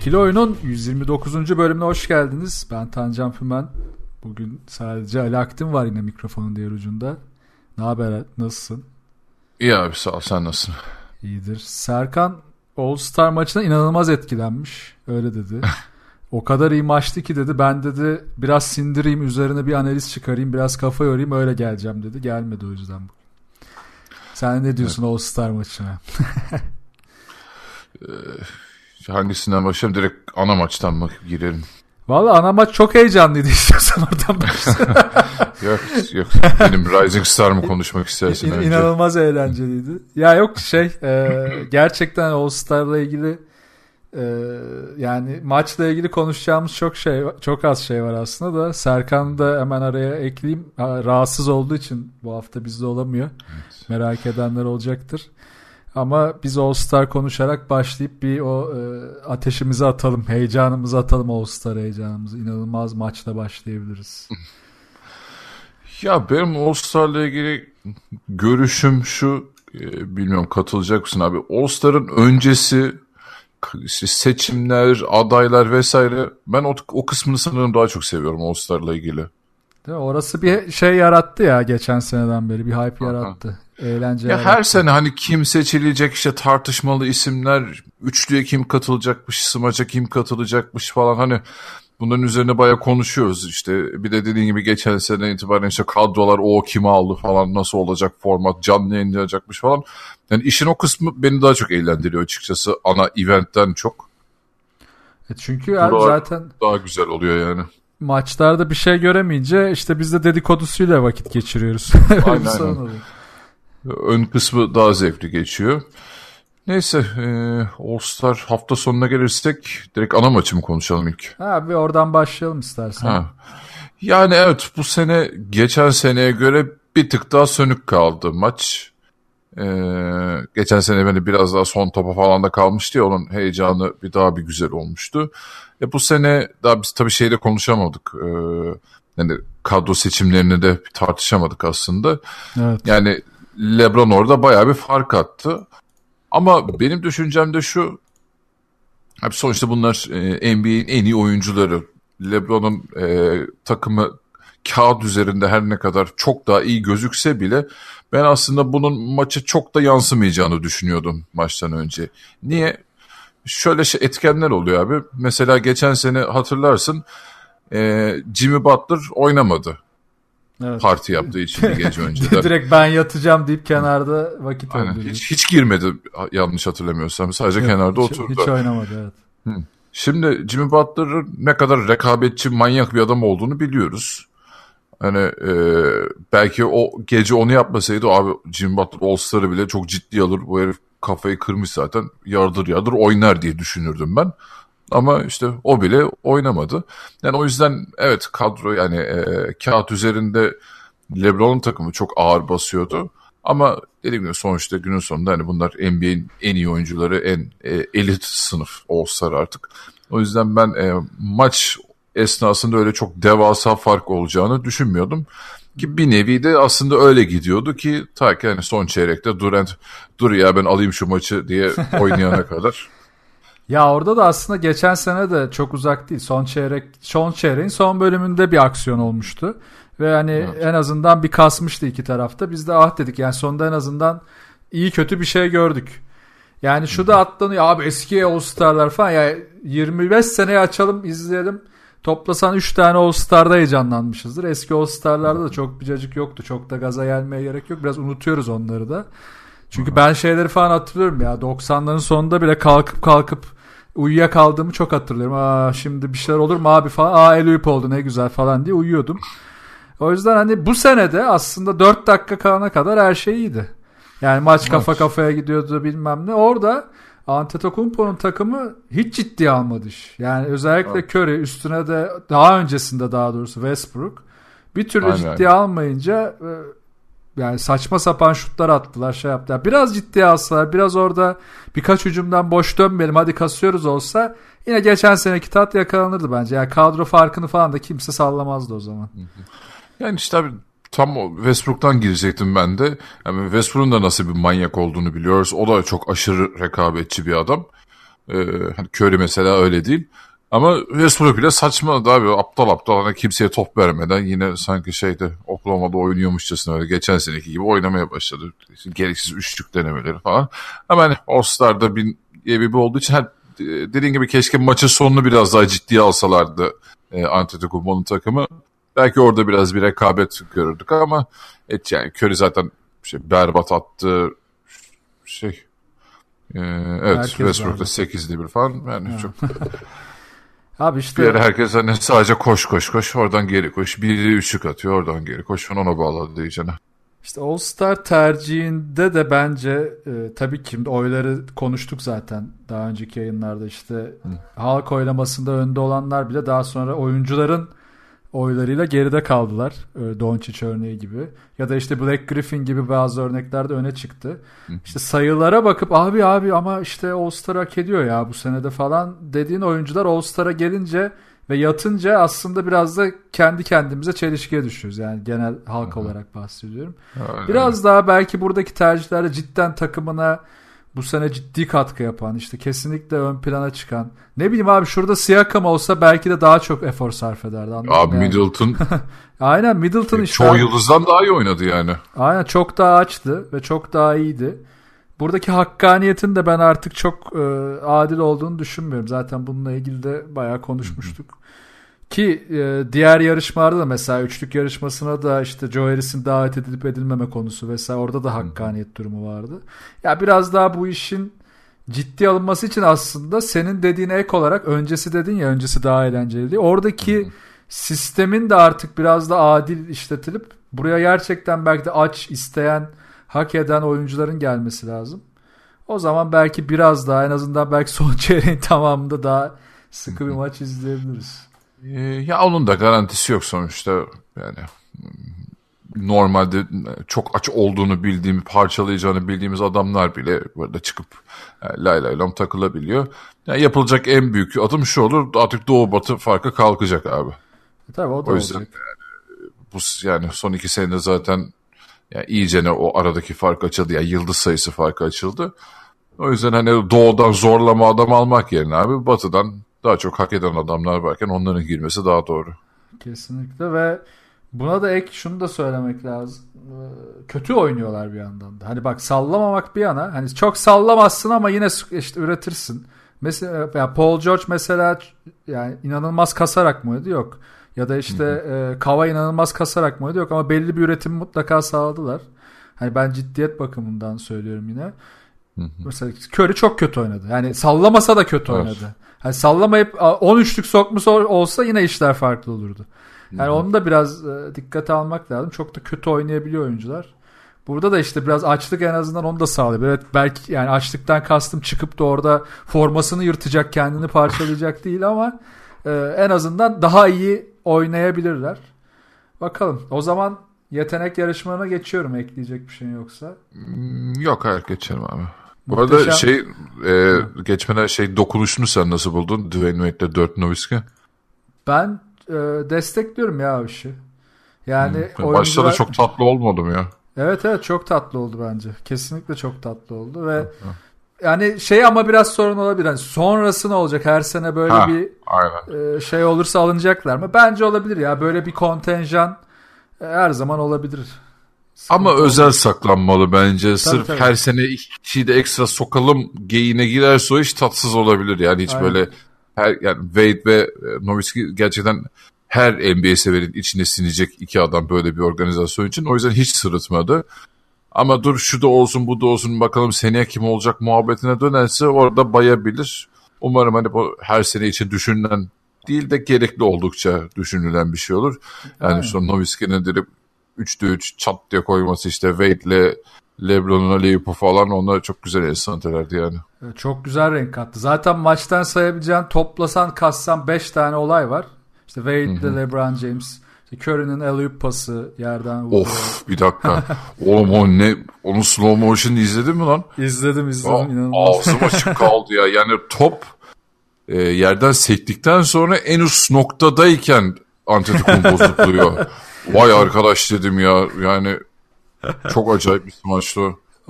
İkili Oyun'un 129. bölümüne hoş geldiniz. Ben Tancan Fümen. Bugün sadece Ali Aktin var yine mikrofonun diğer ucunda. Ne haber? Nasılsın? İyi abi sağ ol sen nasılsın? İyidir. Serkan All Star maçına inanılmaz etkilenmiş. Öyle dedi. o kadar iyi maçtı ki dedi. Ben dedi biraz sindireyim üzerine bir analiz çıkarayım. Biraz kafa yorayım öyle geleceğim dedi. Gelmedi o yüzden bugün. Sen ne diyorsun evet. All Star maçına? Hangisinden başlayalım? Direkt ana maçtan mı girelim? Valla ana maç çok heyecanlıydı istiyorsan oradan başlayalım. yok yok. Benim Rising Star mı konuşmak istersin İn, önce? İnanılmaz eğlenceliydi. Ya yok şey e, gerçekten All Star'la ilgili e, yani maçla ilgili konuşacağımız çok şey çok az şey var aslında da Serkan da hemen araya ekleyeyim. Rahatsız olduğu için bu hafta bizde olamıyor. Evet. Merak edenler olacaktır. Ama biz All Star konuşarak başlayıp bir o e, ateşimizi atalım, heyecanımızı atalım All Star heyecanımızı. İnanılmaz maçla başlayabiliriz. Ya benim All Star'la ilgili görüşüm şu, e, bilmiyorum katılacak mısın abi? All Star'ın öncesi işte seçimler, adaylar vesaire ben o, o kısmını sanırım daha çok seviyorum All Star'la ilgili. Değil mi? Orası bir şey yarattı ya geçen seneden beri bir hype yarattı. Eğlence ya her sene hani kim seçilecek işte tartışmalı isimler, üçlüye kim katılacakmış, smaça kim katılacakmış falan hani bunların üzerine baya konuşuyoruz işte. Bir de dediğin gibi geçen sene itibaren işte kadrolar o kimi aldı falan nasıl olacak format canlı yayınlanacakmış falan. Yani işin o kısmı beni daha çok eğlendiriyor açıkçası ana eventten çok. E çünkü abi zaten daha güzel oluyor yani. Maçlarda bir şey göremeyince işte biz de dedikodusuyla vakit geçiriyoruz. aynen. aynen. Ön kısmı daha zevkli geçiyor. Neyse e, All Star hafta sonuna gelirsek direkt ana maçı mı konuşalım ilk? Ha bir oradan başlayalım istersen. Ha. Yani evet bu sene geçen seneye göre bir tık daha sönük kaldı maç. Ee, geçen sene beni biraz daha son topa falan da kalmıştı ya onun heyecanı bir daha bir güzel olmuştu. E bu sene daha biz tabii şeyde konuşamadık. Ee, yani kadro seçimlerini de tartışamadık aslında. Evet. Yani LeBron orada bayağı bir fark attı. Ama benim düşüncem de şu. Abi sonuçta bunlar e, NBA'in en iyi oyuncuları. LeBron'un e, takımı kağıt üzerinde her ne kadar çok daha iyi gözükse bile ben aslında bunun maçı çok da yansımayacağını düşünüyordum maçtan önce. Niye? Şöyle şey, etkenler oluyor abi. Mesela geçen sene hatırlarsın e, Jimmy Butler oynamadı. Evet. Parti yaptığı için bir gece önceden. Direkt ben yatacağım deyip kenarda vakit öldürdü. Hiç, hiç girmedi yanlış hatırlamıyorsam. Sadece Yok, kenarda hiç, oturdu. Hiç oynamadı evet. Hı. Şimdi Jimmy Butler'ın ne kadar rekabetçi, manyak bir adam olduğunu biliyoruz. Hani e, belki o gece onu yapmasaydı abi Jimmy Butler All-Star'ı bile çok ciddi alır. Bu herif kafayı kırmış zaten. Yardır yardır oynar diye düşünürdüm ben. Ama işte o bile oynamadı. Yani o yüzden evet kadro yani e, kağıt üzerinde LeBron'un takımı çok ağır basıyordu. Ama dediğim gibi sonuçta günün sonunda hani bunlar NBA'in en iyi oyuncuları, en e, elit sınıf olsalar artık. O yüzden ben e, maç esnasında öyle çok devasa fark olacağını düşünmüyordum. Ki bir nevi de aslında öyle gidiyordu ki ta ki hani son çeyrekte Durant dur ya ben alayım şu maçı diye oynayana kadar. Ya orada da aslında geçen sene de çok uzak değil. Son çeyrek, son çeyreğin son bölümünde bir aksiyon olmuştu. Ve hani evet. en azından bir kasmıştı iki tarafta. Biz de ah dedik yani sonunda en azından iyi kötü bir şey gördük. Yani şu da atlanıyor abi eski All-Star'lar falan ya 25 seneye açalım izleyelim. Toplasan 3 tane All-Star'da heyecanlanmışızdır. Eski All-Star'larda da çok bir cacık yoktu. Çok da gaza gelmeye gerek yok. Biraz unutuyoruz onları da. Çünkü ben şeyleri falan hatırlıyorum ya 90'ların sonunda bile kalkıp kalkıp uyuyakaldığımı çok hatırlıyorum. Aa şimdi bir şeyler olur mu abi falan. Aa el oldu ne güzel falan diye uyuyordum. O yüzden hani bu senede aslında 4 dakika kalana kadar her şey iyiydi. Yani maç kafa kafaya gidiyordu bilmem ne. Orada Antetokounmpo'nun takımı hiç ciddi almadı iş. Yani özellikle evet. Curry üstüne de daha öncesinde daha doğrusu Westbrook bir türlü Aynen. ciddi almayınca e, yani saçma sapan şutlar attılar şey yaptılar. Biraz ciddi alsalar biraz orada birkaç hücumdan boş dönmeyelim hadi kasıyoruz olsa yine geçen seneki tat yakalanırdı bence. Yani kadro farkını falan da kimse sallamazdı o zaman. Yani işte abi tam Westbrook'tan girecektim ben de. Yani Westbrook'un da nasıl bir manyak olduğunu biliyoruz. O da çok aşırı rekabetçi bir adam. Ee, hani Curry mesela öyle değil. Ama Westbrook bile saçma abi aptal aptal hani kimseye top vermeden yine sanki şeyde Oklahoma'da oynuyormuşçasına öyle geçen seneki gibi oynamaya başladı. Gereksiz üçlük denemeleri falan. Ama hani All-Star'da bir evi olduğu için her, dediğin gibi keşke maçın sonunu biraz daha ciddiye alsalardı e, Antetokounmpo'nun takımı. Belki orada biraz bir rekabet görürdük ama et yani Curry zaten şey, berbat attı şey e, evet Westbrook'ta 8'de bir falan yani ha. çok Abi işte... Bir yere herkes hani sadece koş koş koş oradan geri koş. Biri üçlük atıyor oradan geri koş. Ona bağladı diyeceğine. İşte All Star tercihinde de bence e, tabii ki oyları konuştuk zaten daha önceki yayınlarda işte Hı. halk oylamasında önde olanlar bile daha sonra oyuncuların oylarıyla geride kaldılar. E, Doncic örneği gibi. Ya da işte Black Griffin gibi bazı örneklerde öne çıktı. İşte sayılara bakıp abi abi ama işte All-Star hak ediyor ya bu senede falan dediğin oyuncular All-Star'a gelince ve yatınca aslında biraz da kendi kendimize çelişkiye düşüyoruz. Yani genel halk Hı. olarak bahsediyorum. Öyle. Biraz daha belki buradaki tercihlerde cidden takımına bu sene ciddi katkı yapan işte kesinlikle ön plana çıkan ne bileyim abi şurada Siakam olsa belki de daha çok efor sarf ederdi. Abi yani. Middleton aynen Middleton işte. Çoğu yıldızdan daha iyi oynadı yani. Aynen çok daha açtı ve çok daha iyiydi. Buradaki hakkaniyetin de ben artık çok e, adil olduğunu düşünmüyorum. Zaten bununla ilgili de bayağı konuşmuştuk. Ki e, diğer yarışmalarda da mesela üçlük yarışmasına da işte Joe Harris'in davet edilip edilmeme konusu vesaire orada da hakkaniyet durumu vardı. Ya biraz daha bu işin ciddi alınması için aslında senin dediğine ek olarak öncesi dedin ya öncesi daha eğlenceli diye. Oradaki sistemin de artık biraz da adil işletilip buraya gerçekten belki de aç isteyen hak eden oyuncuların gelmesi lazım. O zaman belki biraz daha en azından belki son çeyreğin tamamında daha sıkı bir maç izleyebiliriz. Ee, ya onun da garantisi yok sonuçta yani normalde çok aç olduğunu bildiğimi, parçalayacağını bildiğimiz adamlar bile burada çıkıp e, lay lay lam takılabiliyor. Yani yapılacak en büyük adım şu olur artık doğu batı farkı kalkacak abi. E, tabii o da o yüzden olacak. Yani, bu yani son iki senede zaten yani iyicene o aradaki fark açıldı. Yani yıldız sayısı farkı açıldı. O yüzden hani doğudan zorlama adam almak yerine abi batıdan daha çok hak eden adamlar varken onların girmesi daha doğru. Kesinlikle ve buna da ek şunu da söylemek lazım. Ee, kötü oynuyorlar bir yandan da. Hani bak sallamamak bir yana. Hani çok sallamazsın ama yine işte üretirsin. Mesela ya Paul George mesela yani inanılmaz kasarak mı oynadı? Yok. Ya da işte e, Kava inanılmaz kasarak mı oynadı? Yok ama belli bir üretim mutlaka sağladılar. Hani ben ciddiyet bakımından söylüyorum yine. Hı hı. Mesela Curry çok kötü oynadı. Yani sallamasa da kötü evet. oynadı. Hani sallamayıp 13'lük sokmuş olsa yine işler farklı olurdu. Yani hı onu da biraz e, dikkate almak lazım. Çok da kötü oynayabiliyor oyuncular. Burada da işte biraz açlık en azından onu da sağlıyor. Evet belki yani açlıktan kastım çıkıp da orada formasını yırtacak, kendini parçalayacak değil ama e, en azından daha iyi oynayabilirler. Bakalım. O zaman yetenek yarışmalarına geçiyorum ekleyecek bir şey yoksa. Hmm, yok hayır geçelim abi. Bu Muhteşem. arada şey e, geçmeden şey dokunuşunu sen nasıl buldun? Dwayne Wade'le Dirk Nowitzki. Ben e, destekliyorum ya o işi. Yani hmm. oyuncular... Başta da çok tatlı olmadı mı ya? Evet evet çok tatlı oldu bence. Kesinlikle çok tatlı oldu ve yani şey ama biraz sorun olabilir. Yani sonrası ne olacak? Her sene böyle ha, bir aynen. E, şey olursa alınacaklar mı? Bence olabilir ya. Böyle bir kontenjan e, her zaman olabilir. Ama özel saklanmalı bence. Tabii, Sırf tabii. her sene iki kişiyi de ekstra sokalım geyine girerse o iş tatsız olabilir. Yani hiç Aynen. böyle her yani Wade ve e, Nowitzki gerçekten her NBA severin içine sinecek iki adam böyle bir organizasyon için. O yüzden hiç sırıtmadı. Ama dur şu da olsun bu da olsun bakalım seneye kim olacak muhabbetine dönerse orada bayabilir. Umarım hani bu her sene için düşünülen değil de gerekli oldukça düşünülen bir şey olur. Yani Aynen. son Nowitzki'nin direkt 3'te 3 çat diye koyması işte Wade'le Lebron'un aleyhipi falan onlar çok güzel enstantelerdi yani. Çok güzel renk kattı. Zaten maçtan sayabileceğin toplasan kassan 5 tane olay var. İşte Wade'de LeBron James. İşte Curry'nin alley pası yerden vurdu. Of bir dakika. Oğlum o ne? Onun slow motion izledin mi lan? İzledim izledim. Ya, inanılmaz. Ağzım açık kaldı ya. Yani top e, yerden sektikten sonra en üst noktadayken Antetokounmpo zıplıyor. Vay arkadaş dedim ya. Yani çok acayip bir maçtı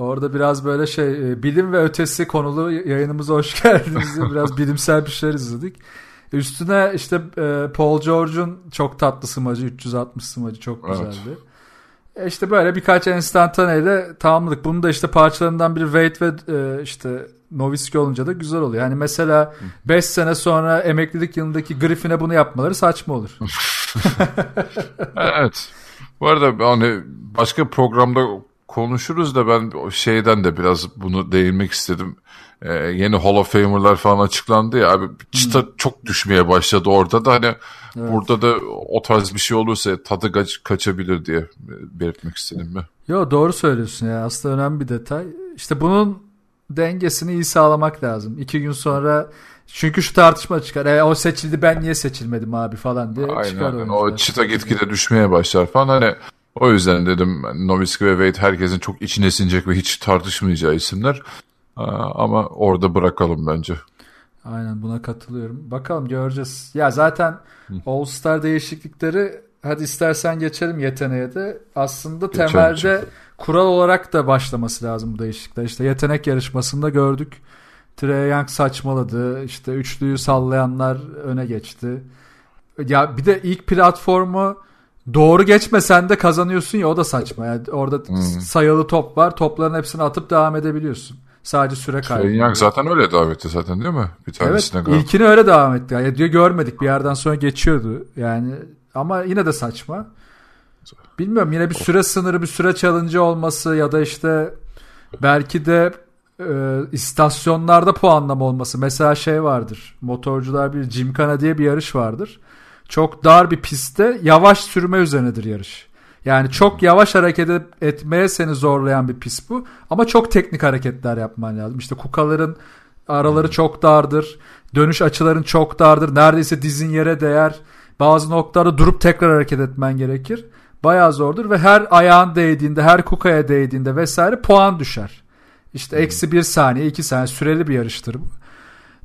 Orada biraz böyle şey e, bilim ve ötesi konulu yayınımıza hoş geldiniz. biraz bilimsel bir şeyler izledik. Üstüne işte e, Paul George'un çok tatlı smacı 360 smacı çok güzeldi. Evet. E işte böyle birkaç enstantaneyle tamamladık. Bunu da işte parçalarından biri Wade ve e, işte Noviski olunca da güzel oluyor. Yani mesela 5 sene sonra emeklilik yılındaki Griffin'e bunu yapmaları saçma olur. evet. Bu arada hani başka programda konuşuruz da ben şeyden de biraz bunu değinmek istedim. Ee, yeni Hall of Famer'lar falan açıklandı ya abi çıta hmm. çok düşmeye başladı orada da hani evet. burada da o tarz bir şey olursa tadı kaç, kaçabilir diye belirtmek istedim mi? Yo doğru söylüyorsun ya aslında önemli bir detay. İşte bunun dengesini iyi sağlamak lazım. İki gün sonra çünkü şu tartışma çıkar. E, o seçildi ben niye seçilmedim abi falan diye aynen, çıkar. Aynen. O çıta gitgide düşmeye başlar falan. Hani o yüzden dedim Nowitzki ve Wade herkesin çok içine sinecek ve hiç tartışmayacağı isimler. Ama orada bırakalım bence. Aynen buna katılıyorum. Bakalım göreceğiz. Ya zaten All Star değişiklikleri hadi istersen geçelim yeteneğe de. Aslında geçelim temelde çünkü. kural olarak da başlaması lazım bu değişiklikler. İşte yetenek yarışmasında gördük. Trey Young saçmaladı. İşte üçlüyü sallayanlar öne geçti. Ya bir de ilk platformu doğru geçmesen de kazanıyorsun ya o da saçma. Yani orada hmm. sayılı top var. Topların hepsini atıp devam edebiliyorsun. Sadece süre kaybı. Trey Young zaten öyle devam etti zaten değil mi? Bir tanesine evet, galiba. ilkini öyle devam etti. Yani diyor görmedik bir yerden sonra geçiyordu. Yani ama yine de saçma. Bilmiyorum yine bir süre sınırı bir süre challenge olması ya da işte belki de e, istasyonlarda puanlama olması. Mesela şey vardır. Motorcular bir Gymkhana diye bir yarış vardır. Çok dar bir pistte yavaş sürme üzerinedir yarış. Yani çok yavaş hareket etmeye seni zorlayan bir pis bu. Ama çok teknik hareketler yapman lazım. İşte kukaların araları çok dardır. Dönüş açıların çok dardır. Neredeyse dizin yere değer. Bazı noktalarda durup tekrar hareket etmen gerekir. Bayağı zordur ve her ayağın değdiğinde, her kukaya değdiğinde vesaire puan düşer. İşte eksi bir saniye, iki saniye süreli bir yarıştır bu.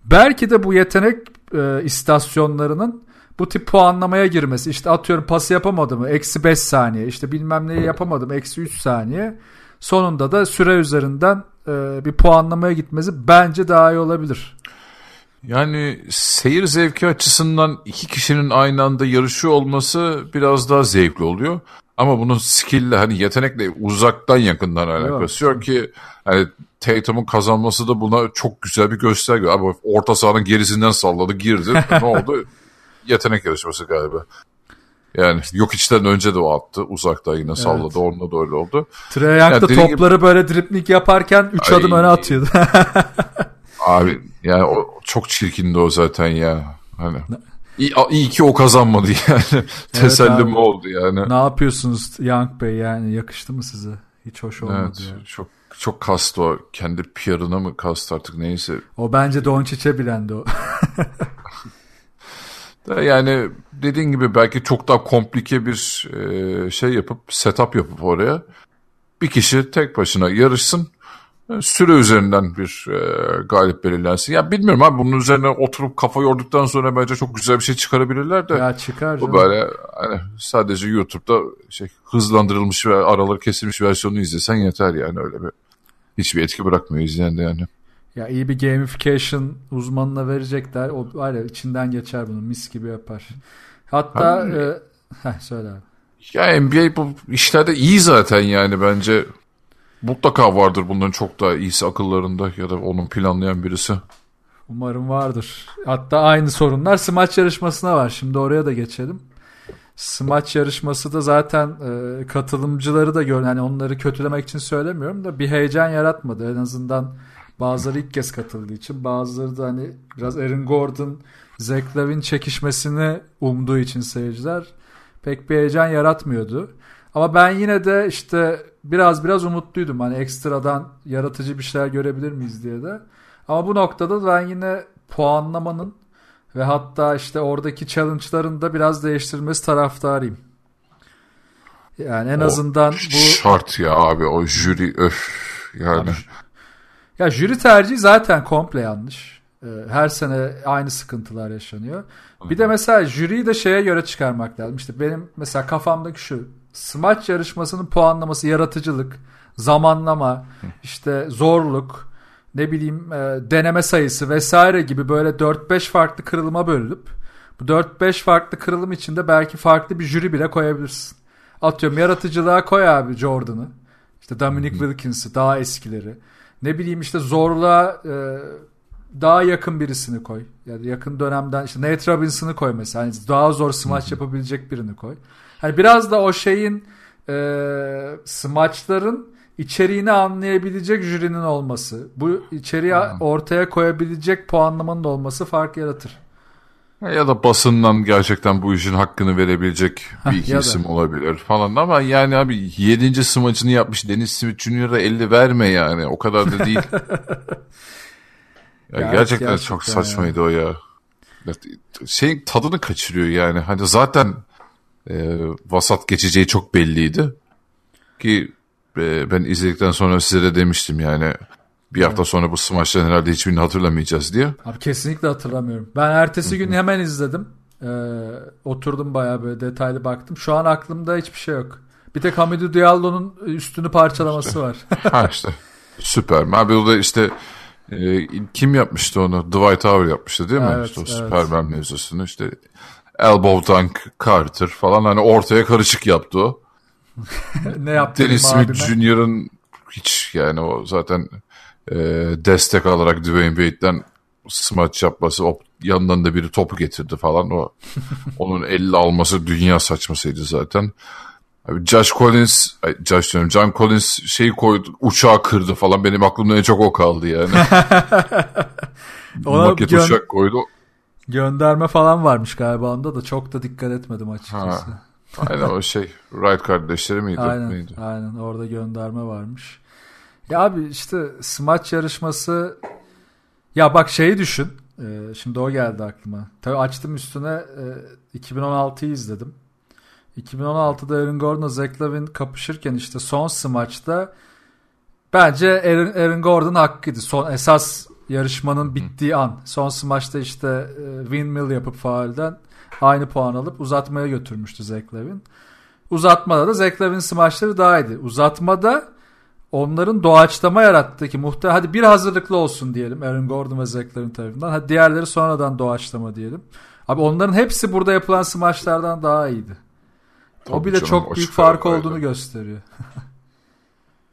Belki de bu yetenek e, istasyonlarının bu tip puanlamaya girmesi. İşte atıyorum pası yapamadım eksi 5 saniye. İşte bilmem neyi yapamadım eksi 3 saniye. Sonunda da süre üzerinden e, bir puanlamaya gitmesi bence daha iyi olabilir. Yani seyir zevki açısından iki kişinin aynı anda yarışıyor olması biraz daha zevkli oluyor. Ama bunun skill'le hani yetenekle uzaktan yakından alakası yok ki hani Tatum'un kazanması da buna çok güzel bir gösterge. Abi orta sahanın gerisinden salladı girdi. ne oldu? Yetenek yarışması galiba. Yani yok içten önce de o attı. Uzakta yine salladı. Evet. Onunla da öyle oldu. Trae Young da yani topları gibi... böyle dripling yaparken 3 adım öne atıyordu. Abi yani o çok çirkindi o zaten ya. Hani iyi, iyi ki o kazanmadı yani. Evet Tesellim abi. oldu yani. Ne yapıyorsunuz Young Bey yani yakıştı mı size? Hiç hoş olmadı. Evet yani. çok çok kastı o. Kendi PR'ına mı kastı artık neyse. O bence Doncic'e bilendi o. yani dediğin gibi belki çok daha komplike bir e, şey yapıp setup yapıp oraya bir kişi tek başına yarışsın süre üzerinden bir e, galip belirlensin. Ya bilmiyorum abi bunun üzerine oturup kafa yorduktan sonra bence çok güzel bir şey çıkarabilirler de. Ya çıkar Bu böyle hani sadece YouTube'da şey hızlandırılmış ve araları kesilmiş versiyonu izlesen yeter yani öyle bir hiçbir etki bırakmıyor izleyen de yani. Ya iyi bir gamification uzmanına verecekler. O var ya içinden geçer bunu mis gibi yapar. Hatta e, heh, söyle abi. Ya NBA bu işlerde iyi zaten yani bence. Mutlaka vardır bunların çok daha iyisi akıllarında ya da onun planlayan birisi. Umarım vardır. Hatta aynı sorunlar smaç yarışmasına var. Şimdi oraya da geçelim. Smaç yarışması da zaten e, katılımcıları da gör yani onları kötülemek için söylemiyorum da bir heyecan yaratmadı. En azından bazıları ilk kez katıldığı için bazıları da hani biraz Aaron Gordon, Zach çekişmesini umduğu için seyirciler pek bir heyecan yaratmıyordu. Ama ben yine de işte biraz biraz umutluydum. Hani ekstradan yaratıcı bir şeyler görebilir miyiz diye de. Ama bu noktada ben yine puanlamanın ve hatta işte oradaki challenge'ların da biraz değiştirilmesi taraftarıyım. Yani en O azından bu Şart ya abi o jüri öf yani. ya jüri tercihi zaten komple yanlış. Ee, Her sene aynı sıkıntılar yaşanıyor. Bir de mesela jüriyi de şeye göre çıkarmak lazım. İşte benim mesela kafamdaki şu. Smaç yarışmasının puanlaması yaratıcılık, zamanlama, işte zorluk, ne bileyim e, deneme sayısı vesaire gibi böyle 4-5 farklı kırılıma bölünüp bu 4-5 farklı kırılım içinde belki farklı bir jüri bile koyabilirsin. Atıyorum yaratıcılığa koy abi Jordan'ı. İşte Dominic Wilkins'i daha eskileri. Ne bileyim işte zorluğa e, daha yakın birisini koy. Yani yakın dönemden işte Nate Robinson'ı koy mesela. Hani daha zor smaç yapabilecek birini koy. Hani biraz da o şeyin e, smaçların içeriğini anlayabilecek jürinin olması. Bu içeriği ortaya koyabilecek puanlamanın olması fark yaratır. Ya da basından gerçekten bu işin hakkını verebilecek bir iki ya da. isim olabilir falan ama yani abi 7. smacını yapmış Dennis Smith Jr.'a 50 verme yani o kadar da değil. ya gerçekten, evet, çok gerçekten saçmaydı o ya. Ya, Şeyin tadını kaçırıyor yani. Hani zaten e, vasat geçeceği çok belliydi. Ki e, ben izledikten sonra size de demiştim yani bir hafta sonra bu smaçların herhalde hiçbirini hatırlamayacağız diye. Abi kesinlikle hatırlamıyorum. Ben ertesi gün hemen izledim. Ee, oturdum bayağı böyle detaylı baktım. Şu an aklımda hiçbir şey yok. Bir tek Hamidou Diallo'nun üstünü parçalaması var. Ha işte Superman. Abi o da işte e, kim yapmıştı onu? Dwight Howard yapmıştı değil mi? Evet, işte o evet. Superman mevzusunu işte Elbow Dunk Carter falan hani ortaya karışık yaptı o. ne yaptı Dennis? Smith Jr.'ın hiç yani o zaten e, destek alarak Dwayne Wade'den smaç yapması o yanından da biri topu getirdi falan o onun elle alması dünya saçmasıydı zaten. Abi Josh Collins, ay Josh diyorum, John Collins şeyi koydu, uçağı kırdı falan. Benim aklımda en çok o kaldı yani. Ona Maket gö- uçak koydu. Gönderme falan varmış galiba onda da çok da dikkat etmedim açıkçası. Ha. Aynen o şey. Wright kardeşleri miydi? Aynen, Neydi? aynen orada gönderme varmış. Ya abi işte smaç yarışması ya bak şeyi düşün. Ee, şimdi o geldi aklıma. Tabii açtım üstüne e, 2016'yı izledim. 2016'da Aaron Gordon'la Zach Lavin kapışırken işte son smaçta bence Aaron, Aaron Gordon hakkıydı. Son esas yarışmanın bittiği an. Son smaçta işte e, windmill yapıp faulden aynı puan alıp uzatmaya götürmüştü Zach Lavin. Uzatmada da Zach Lavin smaçları daha iyiydi. Uzatmada onların doğaçlama yarattığı ki muhtemelen hadi bir hazırlıklı olsun diyelim Aaron Gordon ve Zach Lavin tarafından. Hadi diğerleri sonradan doğaçlama diyelim. Abi onların hepsi burada yapılan smaçlardan daha iyiydi. o Tabii bile canım, çok o büyük fark böyle. olduğunu gösteriyor.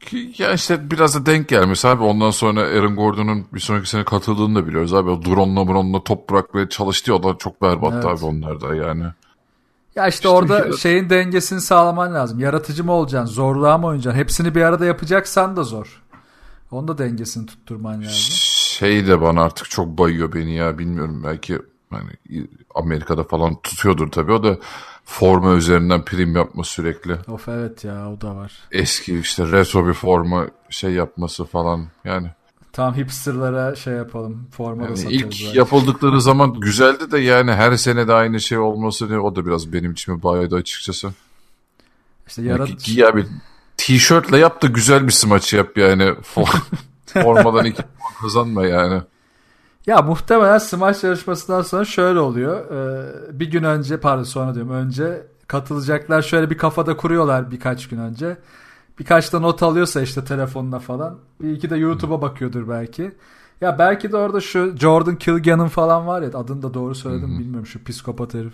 Ki ya işte biraz da denk gelmiş abi. Ondan sonra Aaron Gordon'un bir sonraki sene katıldığını da biliyoruz abi. O drone'la drone'la top bırakmaya çalıştı. O da çok berbattı Evet. abi onlar da yani. Ya işte, İşte orada ya- şeyin dengesini sağlaman lazım. Yaratıcı mı olacaksın, zorluğa mı oynayacaksın? Hepsini bir arada yapacaksan da zor. Onun da dengesini tutturman lazım. Şey de bana artık çok bayıyor beni ya bilmiyorum belki hani Amerika'da falan tutuyordur tabii o da forma üzerinden prim yapma sürekli. Of evet ya o da var. Eski işte retro bir forma şey yapması falan yani. Tam hipsterlara şey yapalım. Forma da Yani satarız. ilk belki. yapıldıkları zaman güzeldi de yani her sene de aynı şey olması ne o da biraz benim içime bayıyordu açıkçası. İşte Yani yarat giy abi tişörtle yap da güzel bir smaç yap yani. For- Formadan iki puan kazanma yani. Ya muhtemelen smaç yarışmasından sonra şöyle oluyor. Ee, bir gün önce pardon sonra diyorum önce katılacaklar şöyle bir kafada kuruyorlar birkaç gün önce. Birkaç da not alıyorsa işte telefonuna falan. Bir iki de YouTube'a bakıyordur belki. Ya belki de orada şu Jordan Kilgan'ın falan var ya adını da doğru söyledim bilmiyorum şu psikopat herif.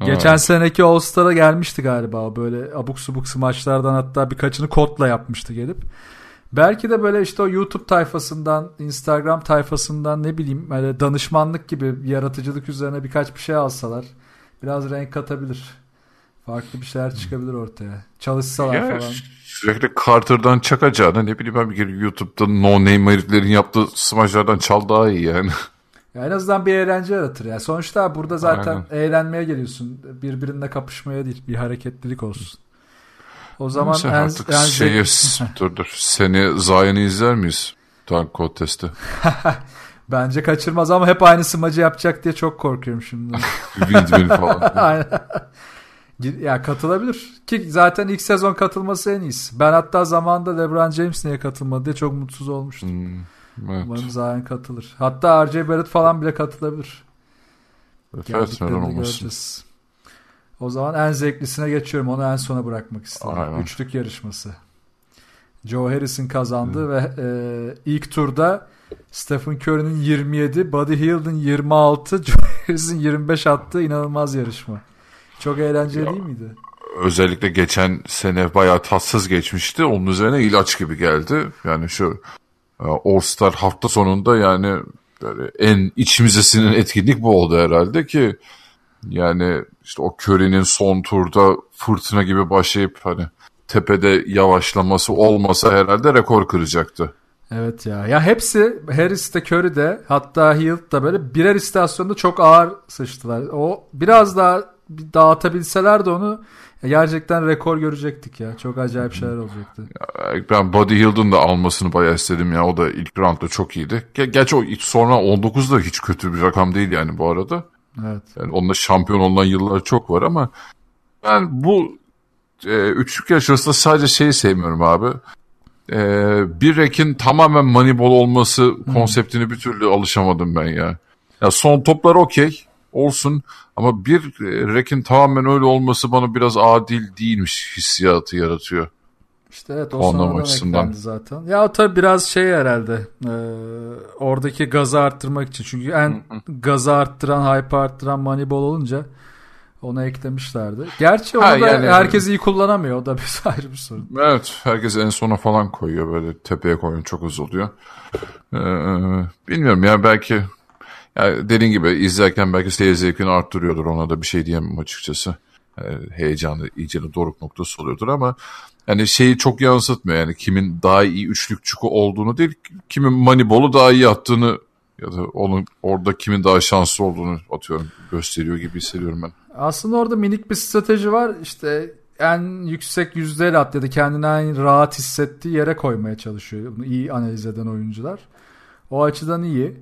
Geçen seneki All Star'a gelmişti galiba böyle abuk subuk smaçlardan hatta birkaçını kodla yapmıştı gelip. Belki de böyle işte o YouTube tayfasından, Instagram tayfasından ne bileyim böyle danışmanlık gibi yaratıcılık üzerine birkaç bir şey alsalar biraz renk katabilir. Farklı bir şeyler çıkabilir ortaya. Çalışsalar Ya, falan. sürekli Carter'dan çakacağına ne bileyim ben bir kere YouTube'da no name heriflerin yaptığı smaçlardan çal daha iyi yani. Ya en azından bir eğlence yaratır. Yani sonuçta burada zaten Aynen. eğlenmeye geliyorsun. Birbirinle kapışmaya değil. Bir hareketlilik olsun. O zaman Neyse, en, artık en şeyi, dur dur. Seni Zion'ı izler miyiz? Tank Contest'te. Bence kaçırmaz ama hep aynı smacı yapacak diye çok korkuyorum şimdi. Windmill falan. Aynen. ya katılabilir. Ki zaten ilk sezon katılması en iyisi. Ben hatta zamanında LeBron James niye katılmadı diye çok mutsuz olmuştum. Hmm, evet. Umarım Zion katılır. Hatta RJ Barrett falan bile katılabilir. Evet, neden olmasın. göreceğiz. O zaman en zevklisine geçiyorum. Onu en sona bırakmak istedim. Aynen. Üçlük yarışması. Joe Harris'in kazandı ve e, ilk turda Stephen Curry'nin 27, Buddy Hield'ın 26, Joe Harris'in 25 attığı inanılmaz yarışma. Çok eğlenceli değil miydi? Özellikle geçen sene bayağı tatsız geçmişti. Onun üzerine ilaç gibi geldi. Yani şu e, All Star hafta sonunda yani böyle en içimize sinen etkinlik bu oldu herhalde ki yani işte o Curry'nin son turda fırtına gibi başlayıp hani tepede yavaşlaması olmasa herhalde rekor kıracaktı. Evet ya. Ya hepsi Harris de Curry de hatta Hield da böyle birer istasyonda çok ağır sıçtılar. O biraz daha bir dağıtabilseler de onu gerçekten rekor görecektik ya. Çok acayip şeyler olacaktı. Ben Buddy Hield'ın da almasını bayağı istedim ya. O da ilk roundda çok iyiydi. Ge- Gerçi o sonra 19 da hiç kötü bir rakam değil yani bu arada. Evet. Yani onunla şampiyon olan yıllar çok var ama ben bu e, üçlük yarışmasında sadece şeyi sevmiyorum abi. E, bir rekin tamamen moneyball olması konseptini bir türlü alışamadım ben ya. Ya son toplar okey olsun ama bir e, rekin tamamen öyle olması bana biraz adil değilmiş hissiyatı yaratıyor. İşte evet o sonradan açısından. eklendi zaten. Ya tabii biraz şey herhalde e, oradaki gazı arttırmak için. Çünkü en gazı arttıran, hype arttıran Moneyball olunca onu eklemişlerdi. Gerçi onu Ha, da yani- herkes iyi kullanamıyor. O da bir ayrı bir sorun. Evet herkes en sona falan koyuyor böyle tepeye koyun çok az oluyor. Ee, bilmiyorum ya belki ya dediğin gibi izlerken belki seyir zevkini arttırıyordur ona da bir şey diyemem açıkçası. Ee, heyecanı iyice doruk noktası oluyordur ama yani şeyi çok yansıtmıyor yani kimin daha iyi üçlükçü olduğunu değil kimin manibolu daha iyi attığını ya da onun orada kimin daha şanslı olduğunu atıyorum gösteriyor gibi hissediyorum ben. Aslında orada minik bir strateji var. İşte en yüksek yüzdeyle at ya da kendini en rahat hissettiği yere koymaya çalışıyor. Bunu iyi analiz eden oyuncular. O açıdan iyi.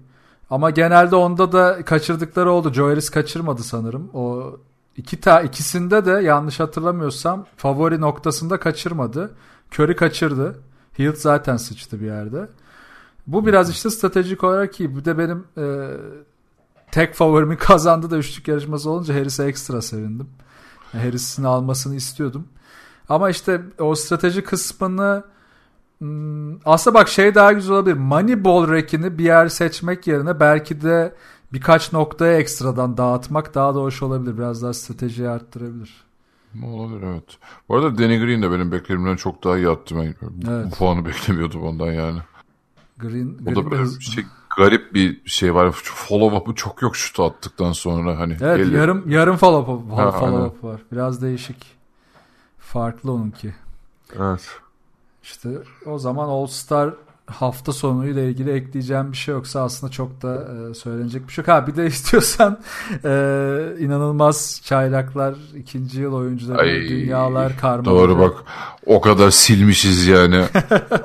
Ama genelde onda da kaçırdıkları oldu. Joe Harris kaçırmadı sanırım. O iki ta ikisinde de yanlış hatırlamıyorsam favori noktasında kaçırmadı. Curry kaçırdı. Hield zaten sıçtı bir yerde. Bu biraz işte stratejik olarak iyi. Bu da benim e, tek favorimi kazandı da üçlük yarışması olunca Harris'e ekstra sevindim. Harris'in almasını istiyordum. Ama işte o strateji kısmını hmm, aslında bak şey daha güzel olabilir. Moneyball rackini bir yer seçmek yerine belki de birkaç noktaya ekstradan dağıtmak daha da hoş olabilir. Biraz daha stratejiyi arttırabilir. Olabilir evet. Bu arada Danny Green de benim beklenimden çok daha iyi attı. Ben bu Evet. puanı beklemiyordum ondan yani. Green, O Green da böyle şey, garip bir şey var. Follow up'ı çok yok şutu attıktan sonra hani. Evet elli- yarım yarım follow up, Ha, follow up var. Biraz değişik. Farklı onunki. Evet. İşte o zaman All Star hafta sonuyla ilgili ekleyeceğim bir şey yoksa aslında çok da e, söylenecek bir şey yok. Ha bir de istiyorsan e, inanılmaz çaylaklar, ikinci yıl oyuncuları, Ay, dünyalar karma. Doğru bak. O kadar silmişiz yani.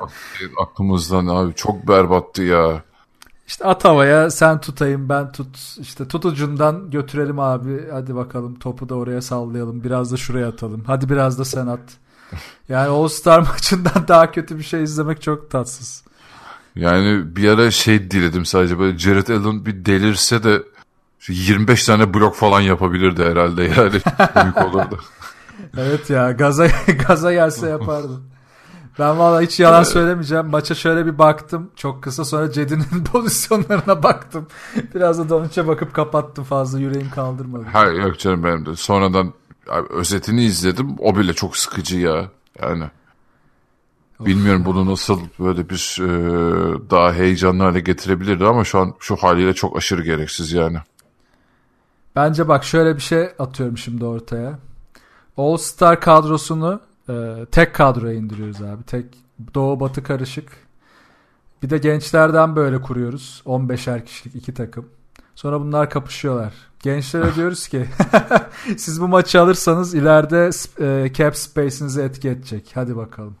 Aklımızdan abi çok berbattı ya. İşte at havaya sen tutayım ben tut. İşte tutucundan götürelim abi. Hadi bakalım topu da oraya sallayalım. Biraz da şuraya atalım. Hadi biraz da sen at. Yani All Star maçından daha kötü bir şey izlemek çok tatsız. Yani bir ara şey diledim sadece böyle Jared Allen bir delirse de şu 25 tane blok falan yapabilirdi herhalde yani. Komik olurdu. Evet ya gaza gaza gelse yapardı. Ben valla hiç yalan söylemeyeceğim. Maça şöyle bir baktım. Çok kısa sonra Cedi'nin pozisyonlarına baktım. Biraz da Doncic'e bakıp kapattım fazla yüreğim kaldırmadı. Ha yok canım benim de. Sonradan abi, özetini izledim. O bile çok sıkıcı ya. Yani. Bilmiyorum bunu nasıl böyle bir e, daha heyecanlı hale getirebilirdi ama şu an şu haliyle çok aşırı gereksiz yani. Bence bak şöyle bir şey atıyorum şimdi ortaya. All Star kadrosunu e, tek kadroya indiriyoruz abi. Tek doğu batı karışık. Bir de gençlerden böyle kuruyoruz. 15'er kişilik iki takım. Sonra bunlar kapışıyorlar. Gençlere diyoruz ki siz bu maçı alırsanız ileride e, cap space'inizi etki edecek. Hadi bakalım.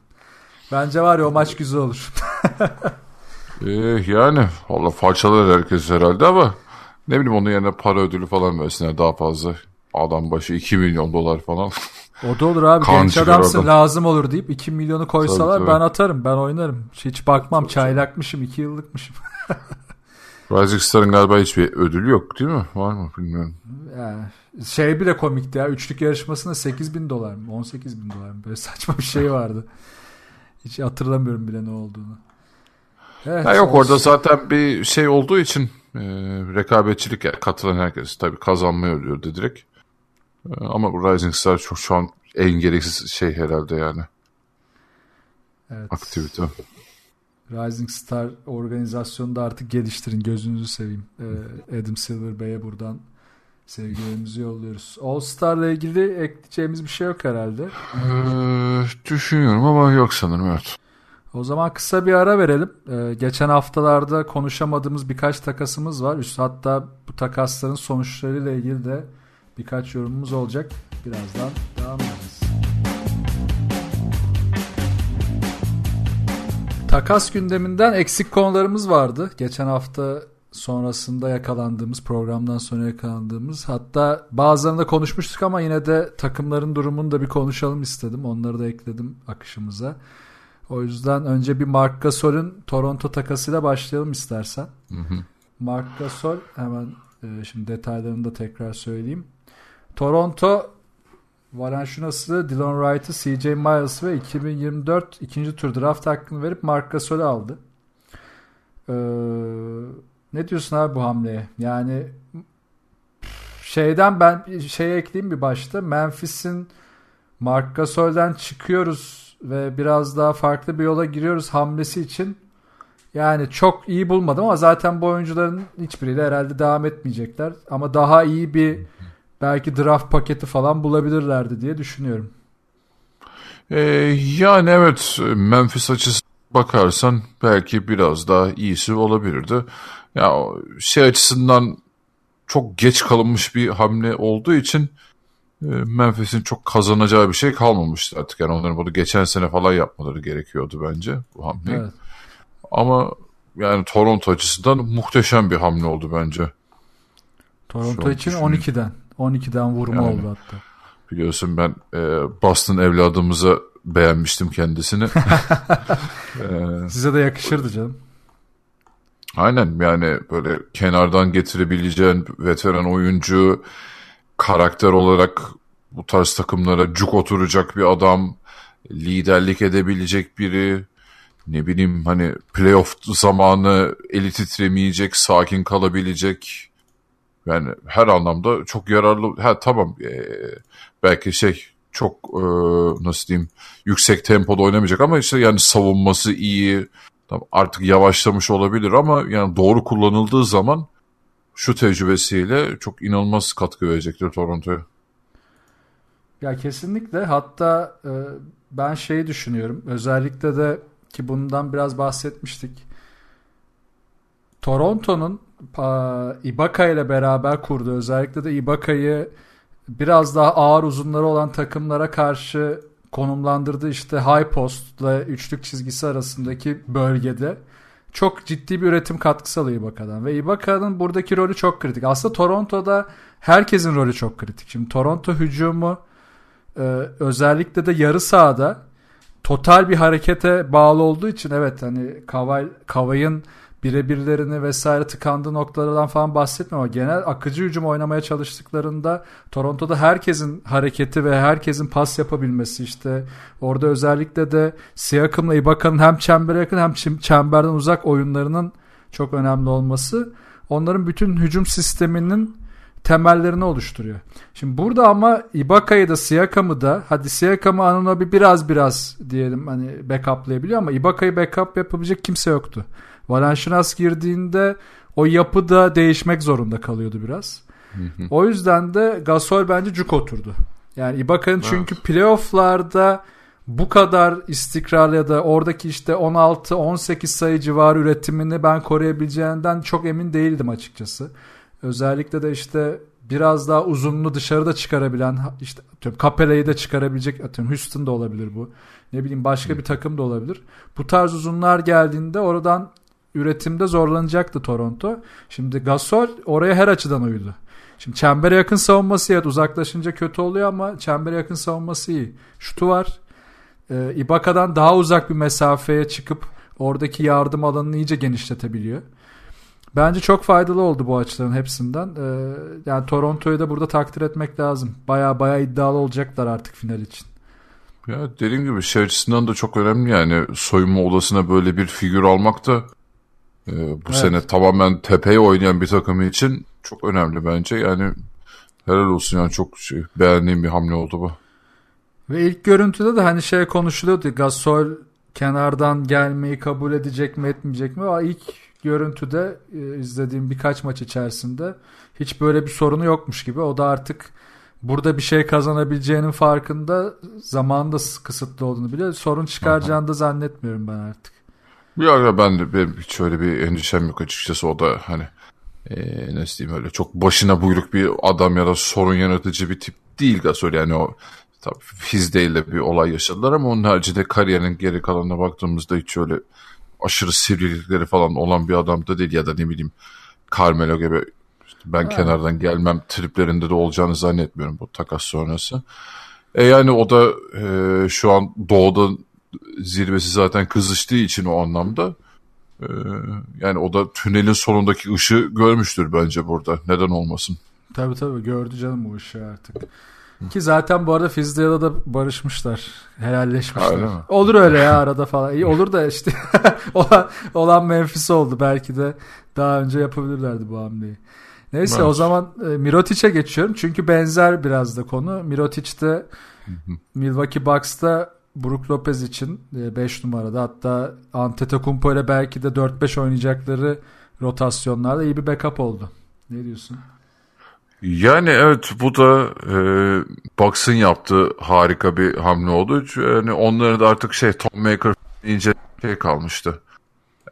Bence var ya o maç güzel olur. ee, yani valla parçalar herkes herhalde ama ne bileyim onun yerine para ödülü falan versinler daha fazla. Adam başı 2 milyon dolar falan. O da olur abi. Kan Genç adamsın adam. lazım olur deyip 2 milyonu koysalar Tabii, tabii. ben atarım. Ben oynarım. Hiç bakmam. Çaylakmışım. 2 yıllıkmışım. Rising Star'ın galiba hiçbir ödülü yok değil mi? Var mı bilmiyorum. Yani şey bile komikti ya. Üçlük yarışmasında 8 bin dolar mı? 18 bin dolar mı? Böyle saçma bir şey vardı. Hiç hatırlamıyorum bile ne olduğunu. Evet, Ya yok olsun. orada zaten bir şey olduğu için e, rekabetçilik yani katılan herkes tabii kazanmayı ölüyordu direkt. E, ama bu Rising Star çok şu an en gereksiz şey herhalde yani Evet. aktivite. Rising Star organizasyonu da artık geliştirin. Gözünüzü seveyim. Ee, Adam Silver Bey'e buradan sevgilerimizi yolluyoruz. All Star'la ilgili ekleyeceğimiz bir şey yok herhalde. Ee, düşünüyorum ama yok sanırım evet. O zaman kısa bir ara verelim. Ee, geçen haftalarda konuşamadığımız birkaç takasımız var. Üst hatta bu takasların sonuçlarıyla ilgili de birkaç yorumumuz olacak. Birazdan devam edeceğiz. Takas gündeminden eksik konularımız vardı. Geçen hafta sonrasında yakalandığımız, programdan sonra yakalandığımız. Hatta bazılarında konuşmuştuk ama yine de takımların durumunu da bir konuşalım istedim. Onları da ekledim akışımıza. O yüzden önce bir Mark Gasol'ün Toronto takasıyla başlayalım istersen. Mark Gasol hemen e, şimdi detaylarını da tekrar söyleyeyim. Toronto Valanciunas'ı, Dylan Wright'ı, CJ Miles ve 2024 ikinci tur draft hakkını verip Mark Gasol'ü aldı. Ee, ne diyorsun abi bu hamleye? Yani şeyden ben şeye ekleyeyim bir başta. Memphis'in Mark Gasol'den çıkıyoruz ve biraz daha farklı bir yola giriyoruz hamlesi için yani çok iyi bulmadım ama zaten bu oyuncuların hiçbiriyle herhalde devam etmeyecekler. Ama daha iyi bir belki draft paketi falan bulabilirlerdi diye düşünüyorum. Ee, yani evet Memphis açısı bakarsan belki biraz daha iyisi olabilirdi. Ya şey açısından çok geç kalınmış bir hamle olduğu için e, Memphis'in çok kazanacağı bir şey kalmamıştı artık. Yani onların bunu geçen sene falan yapmaları gerekiyordu bence bu hamleyi. Evet. Ama yani Toronto açısından muhteşem bir hamle oldu bence. Toronto için düşünüyorum. 12'den 12'den vurma Yani. oldu hatta. Biliyorsun ben e, Boston evladımıza beğenmiştim kendisini. E, Size de yakışırdı canım. Aynen yani böyle kenardan getirebileceğin veteran oyuncu karakter olarak bu tarz takımlara cuk oturacak bir adam liderlik edebilecek biri ne bileyim hani playoff zamanı eli titremeyecek sakin kalabilecek. Yani her anlamda çok yararlı ha tamam e, belki şey çok e, nasıl diyeyim yüksek tempoda oynamayacak ama işte yani savunması iyi Tamam, artık yavaşlamış olabilir ama yani doğru kullanıldığı zaman şu tecrübesiyle çok inanılmaz katkı verecektir Toronto'ya. Ya kesinlikle hatta e, ben şeyi düşünüyorum. Özellikle de ki bundan biraz bahsetmiştik. Toronto'nun Ibaka ile beraber kurduğu özellikle de Ibaka'yı biraz daha ağır uzunları olan takımlara karşı konumlandırdığı işte high postla üçlük çizgisi arasındaki bölgede çok ciddi bir üretim katkısı alıyor Ibaka'dan. Ve Ibaka'nın buradaki rolü çok kritik. Aslında Toronto'da herkesin rolü çok kritik. Şimdi Toronto hücumu e, özellikle de yarı sahada total bir harekete bağlı olduğu için evet hani Kavay, Kavay'ın birebirlerini vesaire tıkandığı noktalardan falan bahsetmiyorum ama genel akıcı hücum oynamaya çalıştıklarında Toronto'da herkesin hareketi ve herkesin pas yapabilmesi işte orada özellikle de Siakam'la Ibaka'nın hem çembere yakın hem çemberden uzak oyunlarının çok önemli olması onların bütün hücum sisteminin temellerini oluşturuyor. Şimdi burada ama Ibaka'yı da Siakam'ı da hadi Siakam'ı Anunobi biraz biraz diyelim hani backuplayabiliyor ama Ibaka'yı backup yapabilecek kimse yoktu. Valanciunas girdiğinde o yapı da değişmek zorunda kalıyordu biraz. O yüzden de Gasol bence cuk oturdu. Yani Ibaka'nın çünkü playofflarda bu kadar istikrarlı ya da oradaki işte 16-18 sayı civarı üretimini ben koruyabileceğinden çok emin değildim açıkçası. Özellikle de işte biraz daha uzunlu dışarıda çıkarabilen işte atıyorum Capella'yı da çıkarabilecek atıyorum Houston da olabilir bu. Ne bileyim başka bir takım da olabilir. Bu tarz uzunlar geldiğinde oradan üretimde zorlanacaktı Toronto. Şimdi Gasol oraya her açıdan uydu. Şimdi çembere yakın savunması evet uzaklaşınca kötü oluyor ama çembere yakın savunması iyi. Şutu var. Ee, Ibaka'dan daha uzak bir mesafeye çıkıp oradaki yardım alanını iyice genişletebiliyor. Bence çok faydalı oldu bu açıların hepsinden. Ee, yani Toronto'yu da burada takdir etmek lazım. Baya baya iddialı olacaklar artık final için. Ya dediğim gibi şey açısından da çok önemli yani soyunma odasına böyle bir figür almak da e, bu evet. sene tamamen tepeye oynayan bir takım için çok önemli bence. Yani helal olsun yani çok şey, beğendiğim bir hamle oldu bu. Ve ilk görüntüde de hani şey konuşuluyordu. Gasol kenardan gelmeyi kabul edecek mi etmeyecek mi? Ama ilk görüntüde e, izlediğim birkaç maç içerisinde hiç böyle bir sorunu yokmuş gibi. O da artık burada bir şey kazanabileceğinin farkında zamanında kısıtlı olduğunu bile sorun çıkaracağını da zannetmiyorum ben artık. Ya ben de benim hiç öyle bir endişem yok açıkçası o da hani e, nasıl diyeyim öyle çok başına buyruk bir adam ya da sorun yaratıcı bir tip değil Gasol yani o tabii Fizde de bir olay yaşadılar ama onun haricinde kariyerinin geri kalanına baktığımızda hiç öyle aşırı sivrilikleri falan olan bir adam da değil ya da ne bileyim Carmelo gibi işte ben evet. kenardan gelmem triplerinde de olacağını zannetmiyorum bu takas sonrası. E yani o da e, şu an doğuda zirvesi zaten kızıştığı için o anlamda e, yani o da tünelin sonundaki ışığı görmüştür bence burada. Neden olmasın? Tabii tabii gördü canım bu ışığı artık. Ki zaten bu arada Fizdale'da da barışmışlar. Helalleşmişler. Öyle Olur öyle ya arada falan. İyi olur da işte olan, olan Memphis oldu. Belki de daha önce yapabilirlerdi bu hamleyi. Neyse evet. o zaman e, Mirotic'e geçiyorum. Çünkü benzer biraz da konu. Mirotic de Milwaukee Bucks'ta Brook Lopez için 5 e, numarada hatta Antetokounmpo ile belki de 4-5 oynayacakları rotasyonlarda iyi bir backup oldu. Ne diyorsun? Yani evet bu da e, Bucks'ın yaptığı harika bir hamle oldu. Yani onların da artık şey Tom Maker ince şey kalmıştı.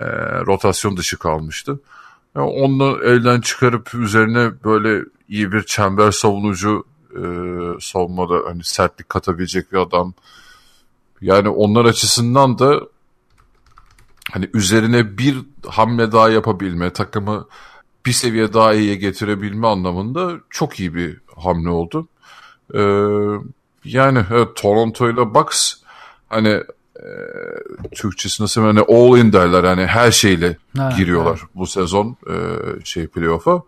E, rotasyon dışı kalmıştı. Yani onu elden çıkarıp üzerine böyle iyi bir çember savunucu e, savunmada hani sertlik katabilecek bir adam. Yani onlar açısından da hani üzerine bir hamle daha yapabilme, takımı bir seviye daha iyiye getirebilme anlamında çok iyi bir hamle oldu. Ee, yani evet, Toronto ile Bucks hani e, Türkçesi nasıl hani all in derler hani her şeyle ha, giriyorlar evet. bu sezon e, şey playoff'a.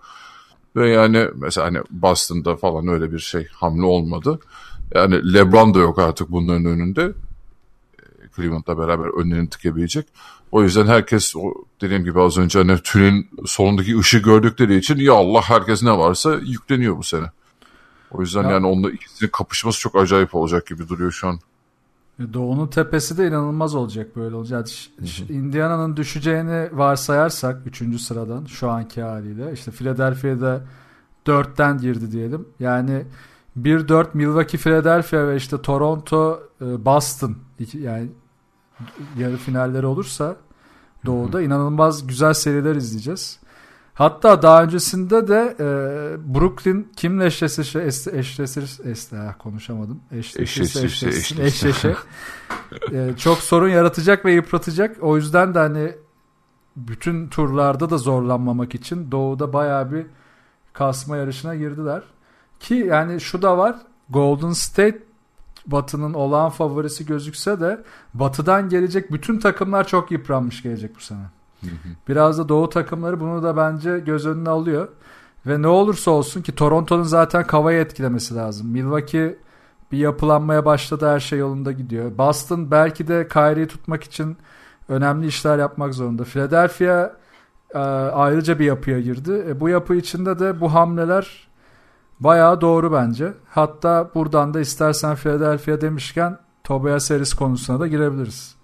Ve yani mesela hani Boston'da falan öyle bir şey hamle olmadı. Yani LeBron da yok artık bunların önünde. Cleveland'la beraber önlerini tıkayabilecek. O yüzden herkes o dediğim gibi az önce hani tünelin sonundaki ışığı gördükleri için ya Allah herkes ne varsa yükleniyor bu sene. O yüzden ya. yani onunla ikisinin kapışması çok acayip olacak gibi duruyor şu an. E, Doğu'nun tepesi de inanılmaz olacak böyle olacak. Indiana'nın düşeceğini varsayarsak 3. sıradan şu anki haliyle işte Philadelphia'da 4'ten girdi diyelim. Yani 1-4 Milwaukee, Philadelphia ve işte Toronto, e, Boston yani yarı finalleri olursa Doğu'da inanılmaz güzel seriler izleyeceğiz. Hatta daha öncesinde de e, Brooklyn kimle eşleşirse eşleşir eşle ah, konuşamadım. Eşleşirse eşleşsin eşleşe. e, çok sorun yaratacak ve yıpratacak. O yüzden de hani bütün turlarda da zorlanmamak için Doğu'da baya bir kasma yarışına girdiler. Ki yani şu da var. Golden State Batı'nın olağan favorisi gözükse de Batı'dan gelecek bütün takımlar çok yıpranmış gelecek bu sene. Biraz da Doğu takımları bunu da bence göz önüne alıyor. Ve ne olursa olsun ki Toronto'nun zaten Kava'yı etkilemesi lazım. Milwaukee bir yapılanmaya başladı her şey yolunda gidiyor. Boston belki de Kyrie'yi tutmak için önemli işler yapmak zorunda. Philadelphia e, ayrıca bir yapıya girdi. E, bu yapı içinde de bu hamleler Bayağı doğru bence. Hatta buradan da istersen Philadelphia demişken Tobias Harris konusuna da girebiliriz.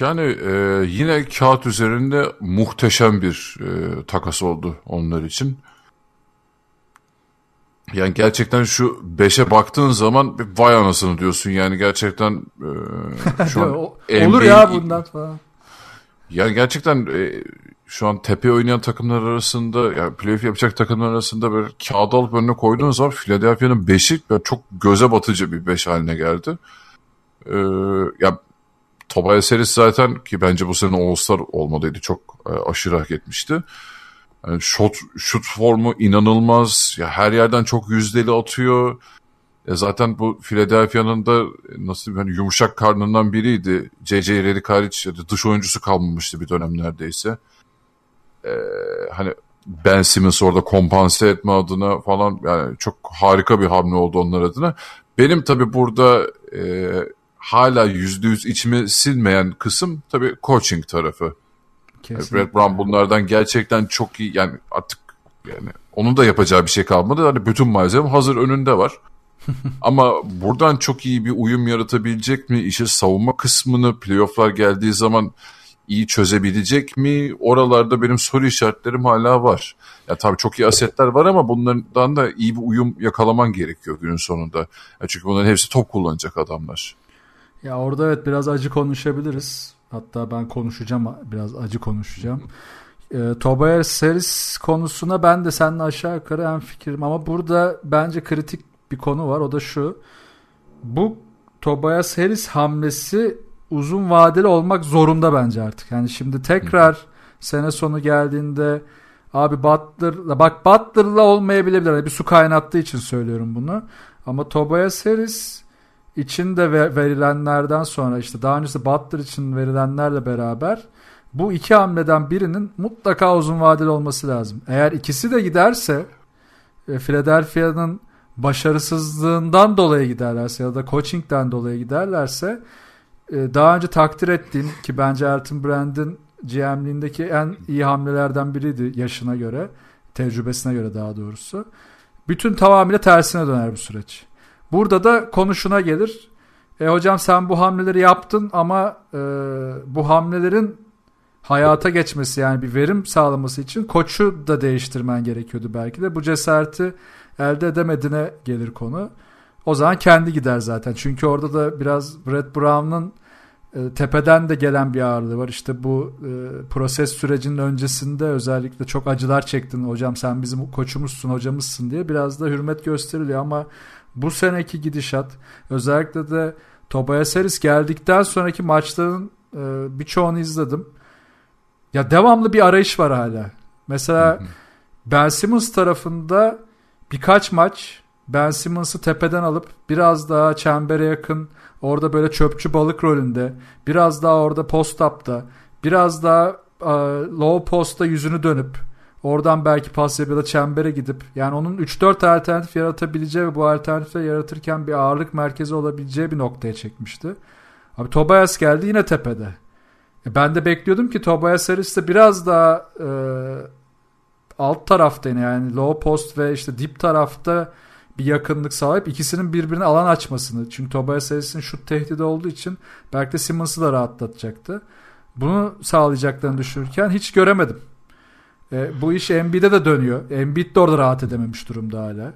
Yani e, yine kağıt üzerinde muhteşem bir e, takas oldu onlar için. Yani gerçekten şu 5'e baktığın zaman vay anasını diyorsun yani gerçekten e, şu an Olur NBA, ya bundan falan. Yani gerçekten e, şu an tepe oynayan takımlar arasında yani playoff yapacak takımlar arasında böyle kağıda alıp önüne koyduğun zaman Philadelphia'nın 5'i çok göze batıcı bir 5 haline geldi. Ee, ya Tobias Harris zaten ki bence bu sene All-Star olmalıydı. Çok e, aşırı hak etmişti. Yani shot, şut formu inanılmaz. Ya her yerden çok yüzdeli atıyor. E zaten bu Philadelphia'nın da nasıl yani yumuşak karnından biriydi. J.J. Redick hariç dış oyuncusu kalmamıştı bir dönem neredeyse. E, hani Ben Simmons orada kompanse etme adına falan yani çok harika bir hamle oldu onlar adına. Benim tabi burada e, hala yüzde yüz içime silmeyen kısım tabi coaching tarafı. Kesinlikle. Brett Brown bunlardan gerçekten çok iyi yani artık yani onun da yapacağı bir şey kalmadı. Hani bütün malzeme hazır önünde var. Ama buradan çok iyi bir uyum yaratabilecek mi? İşte savunma kısmını playofflar geldiği zaman iyi çözebilecek mi? Oralarda benim soru işaretlerim hala var. Ya tabii çok iyi asetler var ama bunlardan da iyi bir uyum yakalaman gerekiyor günün sonunda. Ya çünkü bunların hepsi top kullanacak adamlar. Ya orada evet biraz acı konuşabiliriz. Hatta ben konuşacağım biraz acı konuşacağım. E, Tobias Harris konusuna ben de seninle aşağı yukarı en fikrim ama burada bence kritik bir konu var. O da şu. Bu Tobias Harris hamlesi uzun vadeli olmak zorunda bence artık. Yani şimdi tekrar sene sonu geldiğinde abi Butler bak Butler'la olmayabilir. Yani bir su kaynattığı için söylüyorum bunu. Ama Tobias Harris için de verilenlerden sonra işte daha öncesi Butler için verilenlerle beraber bu iki hamleden birinin mutlaka uzun vadeli olması lazım. Eğer ikisi de giderse e, Philadelphia'nın başarısızlığından dolayı giderlerse ya da coaching'den dolayı giderlerse daha önce takdir ettiğim ki bence Elton Brand'in GM'liğindeki en iyi hamlelerden biriydi yaşına göre, tecrübesine göre daha doğrusu. Bütün tamamıyla tersine döner bu süreç. Burada da konuşuna gelir. E hocam sen bu hamleleri yaptın ama e, bu hamlelerin hayata geçmesi yani bir verim sağlaması için koçu da değiştirmen gerekiyordu belki de. Bu cesareti elde edemediğine gelir konu. O zaman kendi gider zaten. Çünkü orada da biraz Brett Brown'un e, tepeden de gelen bir ağırlığı var. İşte bu e, proses sürecinin öncesinde özellikle çok acılar çektin. Hocam sen bizim koçumuzsun, hocamızsın diye biraz da hürmet gösteriliyor ama bu seneki gidişat özellikle de Tobias Harris geldikten sonraki maçların e, birçoğunu izledim. Ya devamlı bir arayış var hala. Mesela Ben Simmons tarafında birkaç maç Ben Simmons'ı tepeden alıp biraz daha çembere yakın orada böyle çöpçü balık rolünde biraz daha orada post-up'ta biraz daha e, low post'ta yüzünü dönüp oradan belki pas ya da çembere gidip yani onun 3-4 alternatif yaratabileceği ve bu alternatifleri yaratırken bir ağırlık merkezi olabileceği bir noktaya çekmişti. Abi Tobias geldi yine tepede. E ben de bekliyordum ki Tobias Harris de biraz daha e, alt tarafta yani low post ve işte dip tarafta bir yakınlık sağlayıp ikisinin birbirine alan açmasını. Çünkü Tobias Harris'in şut tehdidi olduğu için belki de Simmons'ı da rahatlatacaktı. Bunu sağlayacaklarını düşünürken hiç göremedim. E, bu iş Embiid'e de dönüyor. Embiid de orada rahat edememiş durumda hala.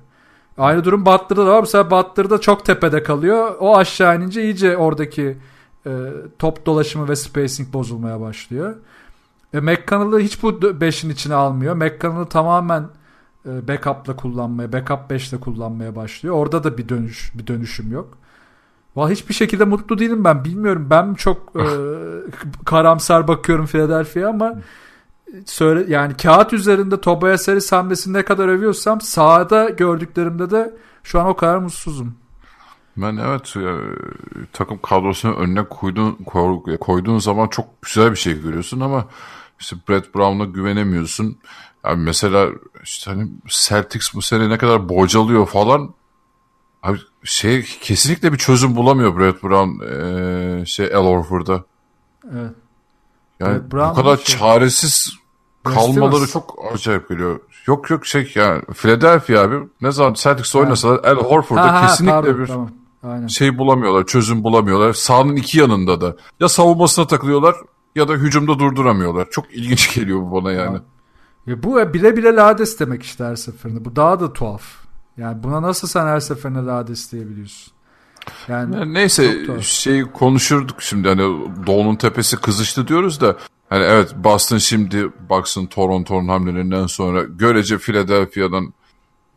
Aynı durum Butler'da da var. Mesela Butler'da çok tepede kalıyor. O aşağı inince iyice oradaki e, top dolaşımı ve spacing bozulmaya başlıyor. E, McConnell'ı hiç bu 5'in içine almıyor. McConnell'ı tamamen backup'la kullanmaya, backup 5'le kullanmaya başlıyor. Orada da bir dönüş bir dönüşüm yok. Valla hiçbir şekilde mutlu değilim ben. Bilmiyorum ben çok e, karamsar bakıyorum Philadelphia'ya ama söyle yani kağıt üzerinde Tobias Harris hamlesini ne kadar övüyorsam sahada gördüklerimde de şu an o kadar mutsuzum. Ben evet e, takım kadrosunu önüne koyduğun, koyduğun zaman çok güzel bir şey görüyorsun ama işte Brett Brown'a güvenemiyorsun. Yani mesela işte hani Celtics bu sene ne kadar bocalıyor falan. Abi şey kesinlikle bir çözüm bulamıyor Brett Brown e, şey El Horford'a. Evet. Yani Brett bu kadar şey, çaresiz kalmaları çok acayip geliyor. Yok yok şey yani Philadelphia abi ne zaman Celtics oynasalar El Horford'a kesinlikle pardon, bir tamam. Aynen. şey bulamıyorlar, çözüm bulamıyorlar. Sahanın iki yanında da. Ya savunmasına takılıyorlar ya da hücumda durduramıyorlar. Çok ilginç geliyor bu bana yani. Ya bu bile bile lades demek işte her seferinde. Bu daha da tuhaf. Yani buna nasıl sen her seferinde lades diyebiliyorsun? Yani, yani neyse şey konuşurduk şimdi hani Doğu'nun tepesi kızıştı diyoruz da Hani evet Boston şimdi baksın Toronto'nun hamlelerinden sonra görece Philadelphia'dan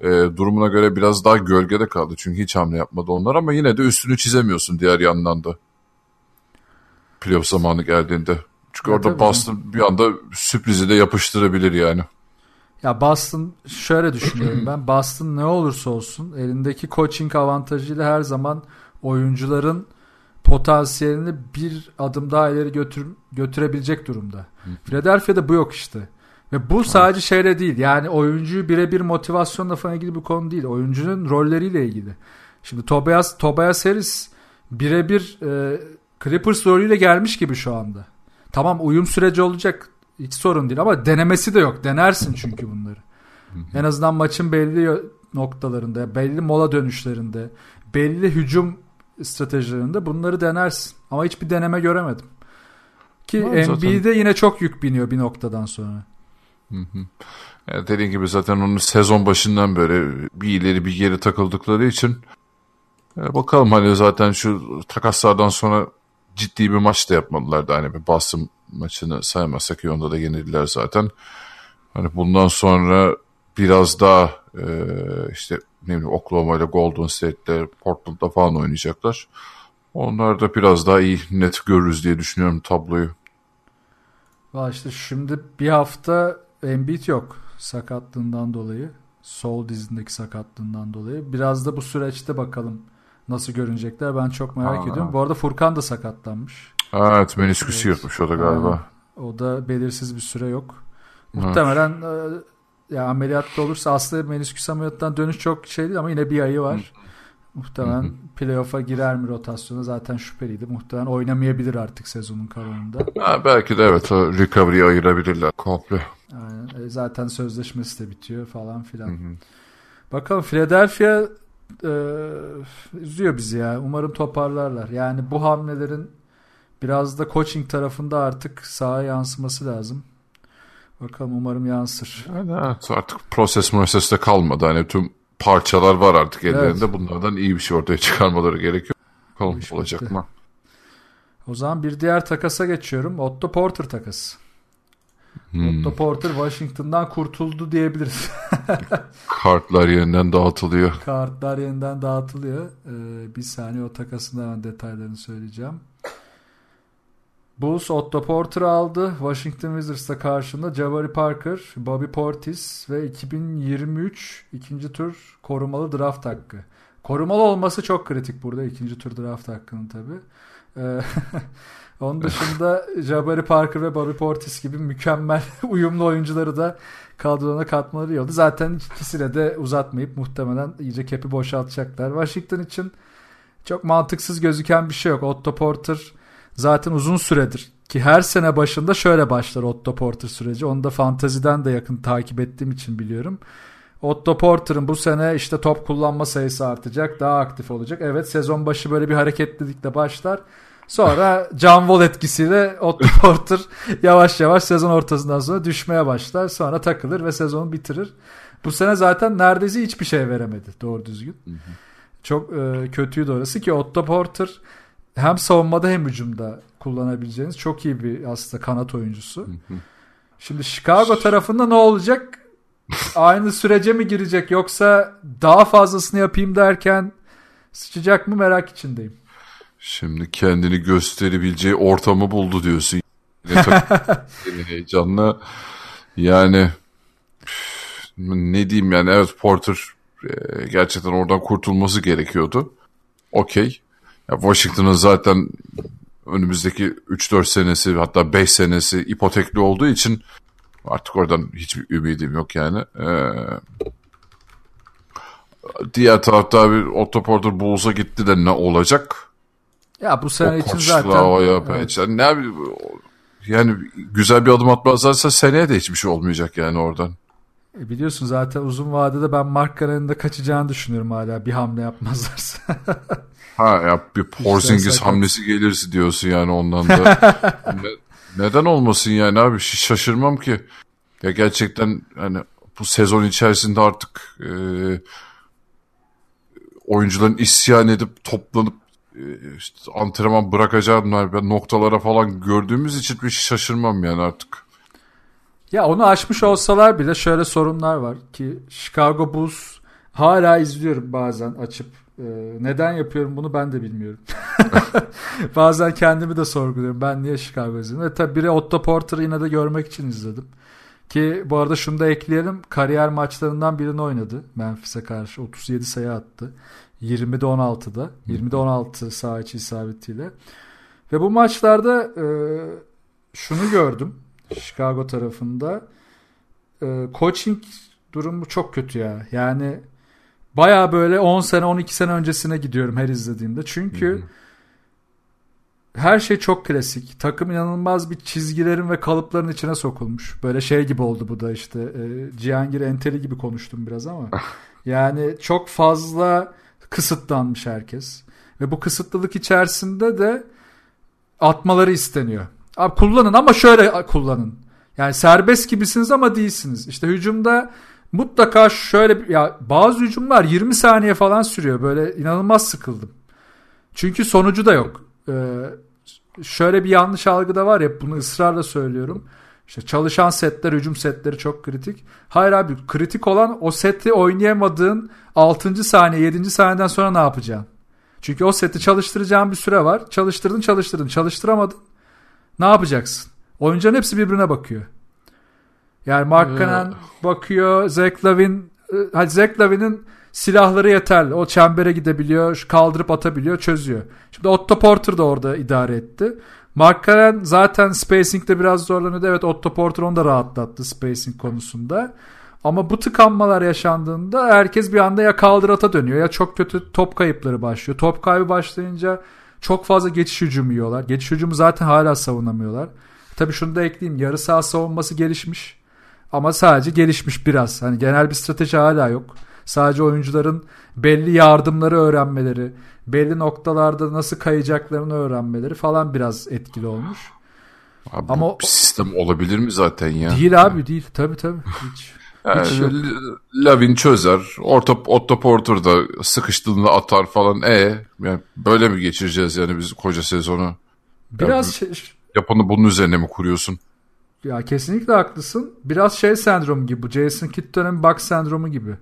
e, durumuna göre biraz daha gölgede kaldı. Çünkü hiç hamle yapmadı onlar ama yine de üstünü çizemiyorsun diğer yandan da. Playoff zamanı geldiğinde. Çünkü Ya orada Boston bir anda sürprizi de yapıştırabilir yani. Ya Boston şöyle düşünüyorum ben. Boston ne olursa olsun elindeki coaching avantajıyla her zaman oyuncuların potansiyelini bir adım daha ileri götür, götürebilecek durumda. Philadelphia'da bu yok işte. Ve bu sadece şeyle değil. Yani oyuncuyu birebir motivasyonla falan ilgili bir konu değil. Oyuncunun rolleriyle ilgili. Şimdi Tobias, Tobias Harris birebir e, Clippers rolüyle gelmiş gibi şu anda. Tamam uyum süreci olacak. Hiç sorun değil ama denemesi de yok. Denersin çünkü bunları. En azından maçın belli noktalarında, belli mola dönüşlerinde, belli hücum stratejilerinde bunları denersin. Ama hiçbir deneme göremedim. Ki. NBA'de yine çok yük biniyor bir noktadan sonra. Yani dediğin gibi zaten onun sezon başından böyle bir ileri bir geri takıldıkları için e, bakalım hani zaten şu takaslardan sonra ciddi bir maç da yapmadılar da hani bir Boston maçını saymazsak ki onda da yenildiler zaten. Hani bundan sonra biraz daha e, işte ne bileyim Oklahoma ile Golden State'le Portland'da falan oynayacaklar. Onlar da biraz daha iyi net görürüz diye düşünüyorum tabloyu. Valla işte şimdi bir hafta Embiid yok sakatlığından dolayı. Sol dizindeki sakatlığından dolayı. Biraz da bu süreçte bakalım nasıl görünecekler. Ben çok merak Ha. ediyorum. Bu arada Furkan da sakatlanmış. Evet menisküsü Evet. yırtmış o da galiba. Aynen. O da belirsiz bir süre yok. Muhtemelen e, ya ameliyatta olursa aslında menisküs ameliyattan dönüş çok şey değil ama yine bir ayı var. Muhtemelen playoff'a girer mi rotasyona zaten şüpheliydi. Muhtemelen oynamayabilir artık sezonun kalanında. Ha, belki de evet o recovery'i ayırabilirler komple. Aynen. E, zaten sözleşmesi de bitiyor falan filan. Bakalım Philadelphia e, üzüyor bizi ya. Umarım toparlarlar. Yani bu hamlelerin biraz da coaching tarafında artık sahaya yansıması lazım. Bakalım umarım yansır. Yani evet artık proses proseste kalmadı. Hani tüm parçalar var artık ellerinde. Evet. Bunlardan iyi bir şey ortaya çıkarmaları gerekiyor. Bakalım olacak bitti. mı? O zaman bir diğer takasa geçiyorum. Otto Porter takası. Hmm. Otto Porter Washington'dan kurtuldu diyebiliriz. Kartlar yeniden dağıtılıyor. Kartlar yeniden dağıtılıyor. Ee, bir saniye o takasın hemen detaylarını söyleyeceğim. Bulls Otto Porter'ı aldı. Washington Wizards'ta karşında Jabari Parker, Bobby Portis ve 2023 ikinci tur korumalı draft hakkı. Korumalı olması çok kritik burada ikinci tur draft hakkının tabi. onun dışında Jabari Parker ve Bobby Portis gibi mükemmel uyumlu oyuncuları da kadrona katmaları iyi. Zaten ikisine de uzatmayıp muhtemelen iyice kepi boşaltacaklar. Washington için çok mantıksız gözüken bir şey yok. Otto Porter zaten uzun süredir ki her sene başında şöyle başlar Otto Porter süreci. Onu da fantaziden de yakın takip ettiğim için biliyorum. Otto Porter'ın bu sene işte top kullanma sayısı artacak. Daha aktif olacak. Evet sezon başı böyle bir hareketlilikle başlar. Sonra John Wall etkisiyle Otto Porter yavaş yavaş sezon ortasından sonra düşmeye başlar. Sonra takılır ve sezonu bitirir. Bu sene zaten neredeyse hiçbir şey veremedi doğru düzgün. Çok e, kötüydü orası ki Otto Porter hem savunmada hem hücumda kullanabileceğiniz çok iyi bir aslında kanat oyuncusu. Şimdi Chicago tarafında ne olacak? Aynı sürece mi girecek yoksa daha fazlasını yapayım derken sıçacak mı merak içindeyim. Şimdi kendini gösterebileceği ortamı buldu diyorsun. Yine yine heyecanla. Yani ne diyeyim yani evet Porter e, gerçekten oradan kurtulması gerekiyordu. Okey. Washington'ın zaten önümüzdeki 3-4 senesi hatta 5 senesi ipotekli olduğu için artık oradan hiçbir ümidim yok yani. Ee, diğer tarafta bir Otto Porter Bulls'a gitti de ne olacak? Ya bu sene o için zaten o ya Evet. yani ne yani güzel bir adım atmazlarsa seneye de hiçbir şey olmayacak yani oradan. E, biliyorsun zaten uzun vadede ben Mark Canon'ın da kaçacağını düşünüyorum hala bir hamle yapmazlarsa. Ha ya bir Porzingis sakat. hamlesi gelirse diyorsun yani ondan da. Ne- neden olmasın yani abi şaşırmam ki. Ya gerçekten hani bu sezon içerisinde artık e, oyuncuların isyan edip toplanıp işte antrenman bırakacağımlar ben noktalara falan gördüğümüz için bir şaşırmam yani artık. Ya onu aşmış olsalar bile şöyle sorunlar var ki Chicago Bulls hala izliyorum bazen açıp. Ee, neden yapıyorum bunu ben de bilmiyorum. bazen kendimi de sorguluyorum. Ben niye Chicago izliyorum? Ve tabii biri Otto Porter'ı yine de görmek için izledim. Ki bu arada şunu da ekleyelim. Kariyer maçlarından birini oynadı. Memphis'e karşı 37 sayı attı. 20'de 16'da. 20'de 16 saha içi isabetiyle. Ve bu maçlarda e, şunu gördüm. Chicago tarafında. E, coaching durumu çok kötü ya. Yani baya böyle 10 sene 12 sene öncesine gidiyorum her izlediğimde. Çünkü hı hı her şey çok klasik. Takım inanılmaz bir çizgilerin ve kalıpların içine sokulmuş. Böyle şey gibi oldu bu da işte. E, Cihangir Enteli gibi konuştum biraz ama. yani çok fazla kısıtlanmış herkes. Ve bu kısıtlılık içerisinde de atmaları isteniyor. Abi kullanın ama şöyle kullanın. Yani serbest gibisiniz ama değilsiniz. İşte hücumda mutlaka şöyle ya bazı hücumlar 20 saniye falan sürüyor. Böyle inanılmaz sıkıldım. Çünkü sonucu da yok. Ee, şöyle bir yanlış algı da var ya bunu ısrarla söylüyorum. İşte çalışan setler, hücum setleri çok kritik. Hayır abi kritik olan o seti oynayamadığın 6. saniye, 7. saniyeden sonra ne yapacaksın? Çünkü o seti çalıştıracağın bir süre var. Çalıştırdın, çalıştırdın, çalıştıramadın. Ne yapacaksın? Oyuncuların hepsi birbirine bakıyor. Yani Mark Cannon bakıyor, Zach Lavin, e, Zach Lavin'in silahları yeterli. O çembere gidebiliyor, kaldırıp atabiliyor, çözüyor. Şimdi Otto Porter da orada idare etti. Mark Karen zaten spacing'de biraz zorlanıyordu. Evet Otto Porter onu da rahatlattı spacing konusunda. Ama bu tıkanmalar yaşandığında herkes bir anda ya kaldırata dönüyor ya çok kötü top kayıpları başlıyor. Top kaybı başlayınca çok fazla geçiş hücumu yiyorlar. Geçiş hücumu zaten hala savunamıyorlar. Tabii şunu da ekleyeyim. Yarı saha savunması gelişmiş. Ama sadece gelişmiş biraz. Hani genel bir strateji hala yok. Sadece oyuncuların belli yardımları öğrenmeleri, belli noktalarda nasıl kayacaklarını öğrenmeleri falan biraz etkili olmuş. Abi Ama bir sistem olabilir mi zaten ya? Değil abi değil. Tabii tabii. Hiç. Yani Hiç Lavin çözer. Orta, Otto Porter da sıkıştığında atar falan. E yani böyle mi geçireceğiz yani biz koca sezonu? Biraz yani, şey, yapanı bunun üzerine mi kuruyorsun? Ya kesinlikle haklısın. Biraz şey sendromu gibi bu. Jason Kidd dönemi Buck sendromu gibi.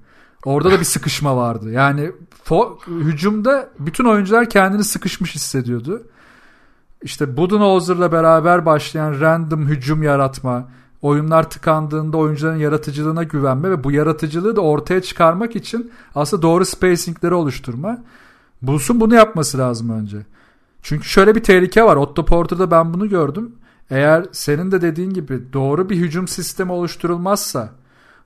Orada da bir sıkışma vardı. Yani hücumda bütün oyuncular kendini sıkışmış hissediyordu. İşte Budenholzer'la beraber başlayan random hücum yaratma, oyunlar tıkandığında oyuncuların yaratıcılığına güvenme ve bu yaratıcılığı da ortaya çıkarmak için aslında doğru spacingleri oluşturma. Bulls'un bunu yapması lazım önce. Çünkü şöyle bir tehlike var. Otto Porter'da ben bunu gördüm. Eğer senin de dediğin gibi doğru bir hücum sistemi oluşturulmazsa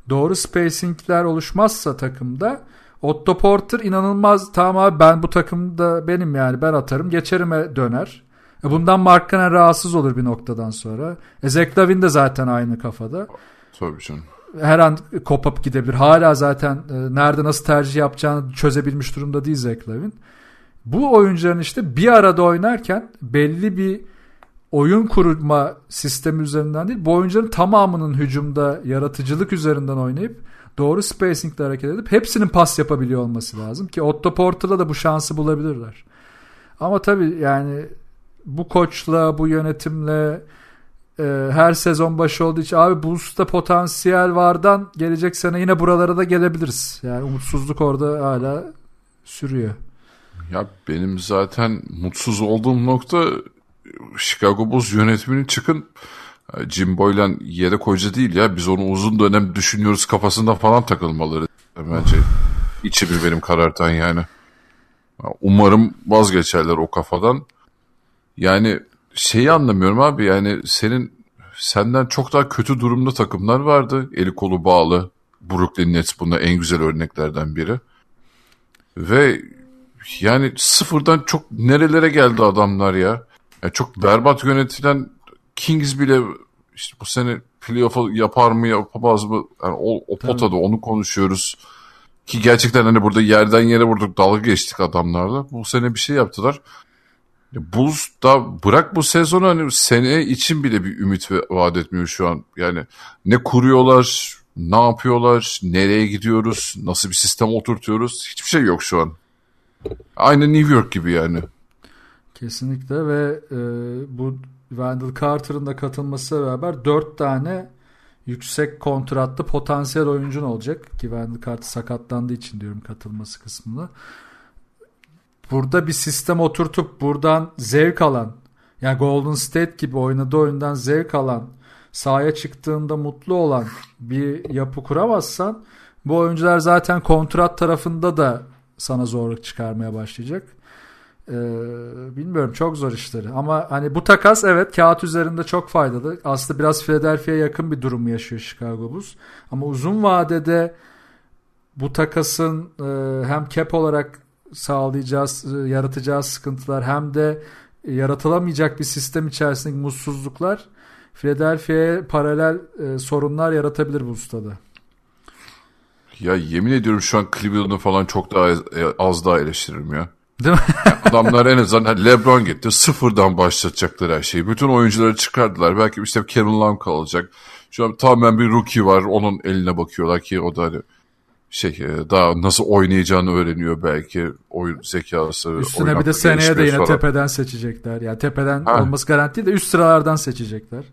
doğru spacingler oluşmazsa takımda Otto Porter inanılmaz tamam abi ben bu takımda benim yani ben atarım geçerime döner. E bundan Mark Cannon rahatsız olur bir noktadan sonra. E Zach Lavin de zaten aynı kafada. Tabii canım. Her an kopup gidebilir. Hala zaten e, nerede nasıl tercih yapacağını çözebilmiş durumda değil Zach Lavin. Bu oyuncuların işte bir arada oynarken belli bir oyun kurma sistemi üzerinden değil bu oyuncuların tamamının hücumda yaratıcılık üzerinden oynayıp doğru spacingle hareket edip hepsinin pas yapabiliyor olması lazım ki Otto Porter'da da bu şansı bulabilirler. Ama tabii yani bu koçla, bu yönetimle e, her sezon başı olduğu için abi Bulls'ta potansiyel vardan gelecek sene yine buralara da gelebiliriz. Yani umutsuzluk orada hala sürüyor. Ya benim zaten mutsuz olduğum nokta Chicago Bulls yönetiminin çıkın Jim Boylan yedek hoca değil ya biz onu uzun dönem düşünüyoruz kafasında falan takılmaları bence içimi benim karartan yani. Umarım vazgeçerler o kafadan. Yani şeyi anlamıyorum abi yani senin senden çok daha kötü durumda takımlar vardı. Eli kolu bağlı. Brooklyn Nets bunda en güzel örneklerden biri. Ve yani sıfırdan çok nerelere geldi adamlar ya. Yani çok berbat yönetilen Kings bile işte bu sene playoff yapar mı yapamaz mı? Yani o, o potada onu konuşuyoruz. Ki gerçekten hani burada yerden yere vurduk dalga geçtik adamlarla. Bu sene bir şey yaptılar. Bulls da bırak bu sezonu hani sene için bile bir ümit vaat etmiyor şu an. Yani ne kuruyorlar, ne yapıyorlar, nereye gidiyoruz, nasıl bir sistem oturtuyoruz hiçbir şey yok şu an. Aynı New York gibi yani. Kesinlikle ve e, bu Wendell Carter'ın da katılmasıyla beraber 4 tane yüksek kontratlı potansiyel oyuncun olacak ki Wendell Carter sakatlandığı için diyorum katılması kısmında. Burada bir sistem oturtup buradan zevk alan yani Golden State gibi oynadığı oyundan zevk alan sahaya çıktığında mutlu olan bir yapı kuramazsan bu oyuncular zaten kontrat tarafında da sana zorluk çıkarmaya başlayacak. Ee, bilmiyorum çok zor işleri ama hani bu takas evet kağıt üzerinde çok faydalı. Aslında biraz Philadelphia'ya yakın bir durum yaşıyor Chicago Bulls. Ama uzun vadede bu takasın e, hem cap olarak sağlayacağız, e, sıkıntılar hem de yaratılamayacak bir sistem içerisindeki mutsuzluklar Philadelphia'ya paralel e, sorunlar yaratabilir bu ustada. Ya yemin ediyorum şu an Cleveland'ı falan çok daha az, e, daha eleştiririm ya. Değil mi? Adamlar en azından LeBron gitti. Sıfırdan başlatacaklar her şeyi. Bütün oyuncuları çıkardılar. Belki işte Kevin Love kalacak. Şu an tamamen bir rookie var. Onun eline bakıyorlar ki o da hani şey e, daha nasıl oynayacağını öğreniyor belki oyun zekası. Üstüne bir de seneye de yine falan. tepeden seçecekler. Yani tepeden ha. olması garanti de üst sıralardan seçecekler.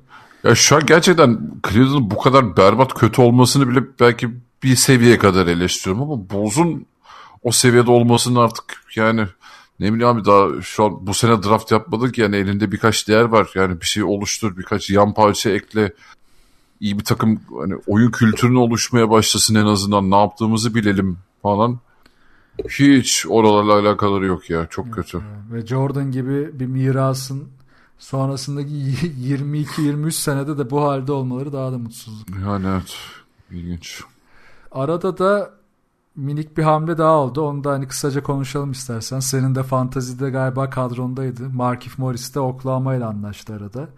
Ya şu an gerçekten Cleveland'ın bu kadar berbat kötü olmasını bile belki bir seviyeye kadar eleştiriyorum ama Bulls'un o seviyede olmasının artık yani ne bileyim abi daha şu an bu sene draft yapmadık yani elinde birkaç değer var. Yani bir şey oluştur, birkaç yan parça ekle. iyi bir takım hani oyun kültürünü oluşmaya başlasın en azından ne yaptığımızı bilelim falan. Hiç oralarla alakaları yok ya. Çok kötü. Ve Jordan gibi bir mirasın sonrasındaki 22-23 senede de bu halde olmaları daha da mutsuzluk. Yani evet. İlginç. Arada da minik bir hamle daha oldu. Onu da hani kısaca konuşalım istersen. Senin de fantazide galiba kadrondaydı. Markif Morris de Oklahoma ile anlaştı arada.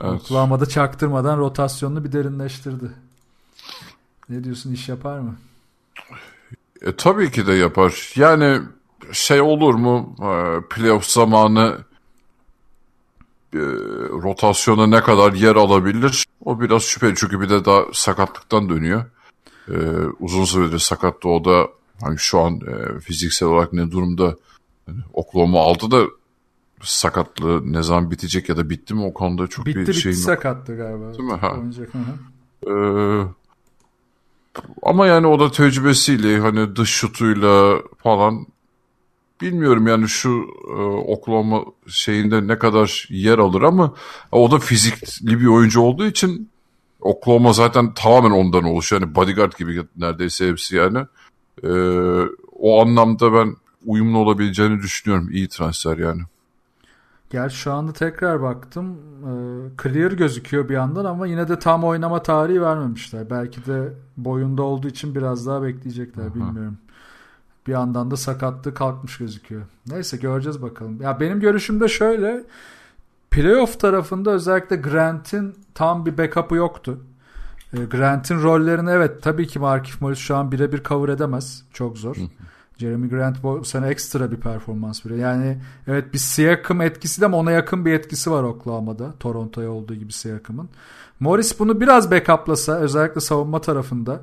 Evet. Oklahoma'da çaktırmadan rotasyonunu bir derinleştirdi. Ne diyorsun iş yapar mı? E, tabii ki de yapar. Yani şey olur mu e, playoff zamanı e, rotasyona ne kadar yer alabilir? O biraz şüpheli çünkü bir de daha sakatlıktan dönüyor e, uzun süredir sakattı. O da hani şu an e, fiziksel olarak ne durumda yani Oklahoma aldı da sakatlığı ne zaman bitecek ya da bitti mi o konuda çok bitti, bir bitti, şey yok. sakattı galiba. Değil mi? Ha. Ee, ama yani o da tecrübesiyle hani dış şutuyla falan bilmiyorum yani şu e, Oklahoma şeyinde ne kadar yer alır ama o da fizikli bir oyuncu olduğu için Oklahoma zaten tamamen ondan oluşuyor. Yani bodyguard gibi neredeyse hepsi yani. Ee, o anlamda ben uyumlu olabileceğini düşünüyorum. İyi transfer yani. Gel şu anda tekrar baktım. Ee, clear gözüküyor bir yandan ama yine de tam oynama tarihi vermemişler. Belki de boyunda olduğu için biraz daha bekleyecekler. Aha. Bilmiyorum. Bir yandan da sakatlığı kalkmış gözüküyor. Neyse göreceğiz bakalım. Ya benim görüşüm de şöyle. Playoff tarafında özellikle Grant'in tam bir backup'ı yoktu. E, Grant'in rollerini evet tabii ki Markif Morris şu an birebir cover edemez. Çok zor. Jeremy Grant bu sene ekstra bir performans veriyor. Yani evet bir Siakam etkisi de ama ona yakın bir etkisi var Oklahoma'da. Toronto'ya olduğu gibi Siakam'ın. Morris bunu biraz backuplasa özellikle savunma tarafında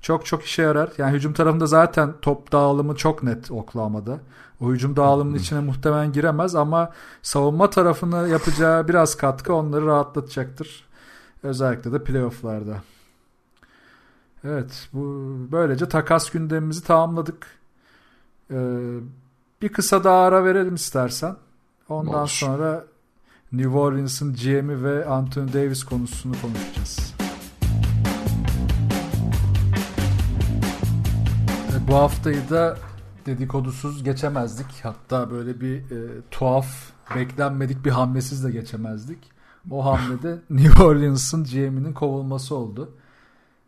çok çok işe yarar. Yani hücum tarafında zaten top dağılımı çok net Oklahoma'da. O hücum dağılımının içine muhtemelen giremez ama savunma tarafını yapacağı biraz katkı onları rahatlatacaktır. Özellikle de playofflarda. Evet bu böylece takas gündemimizi tamamladık. Ee, bir kısa daha ara verelim istersen. Ondan Olur. sonra New Orleans'ın GM'i ve Anthony Davis konusunu konuşacağız. Bu haftayı da dedikodusuz geçemezdik. Hatta böyle bir e, tuhaf, beklenmedik bir hamlesiz de geçemezdik. O hamlede New Orleans'ın GM'inin kovulması oldu.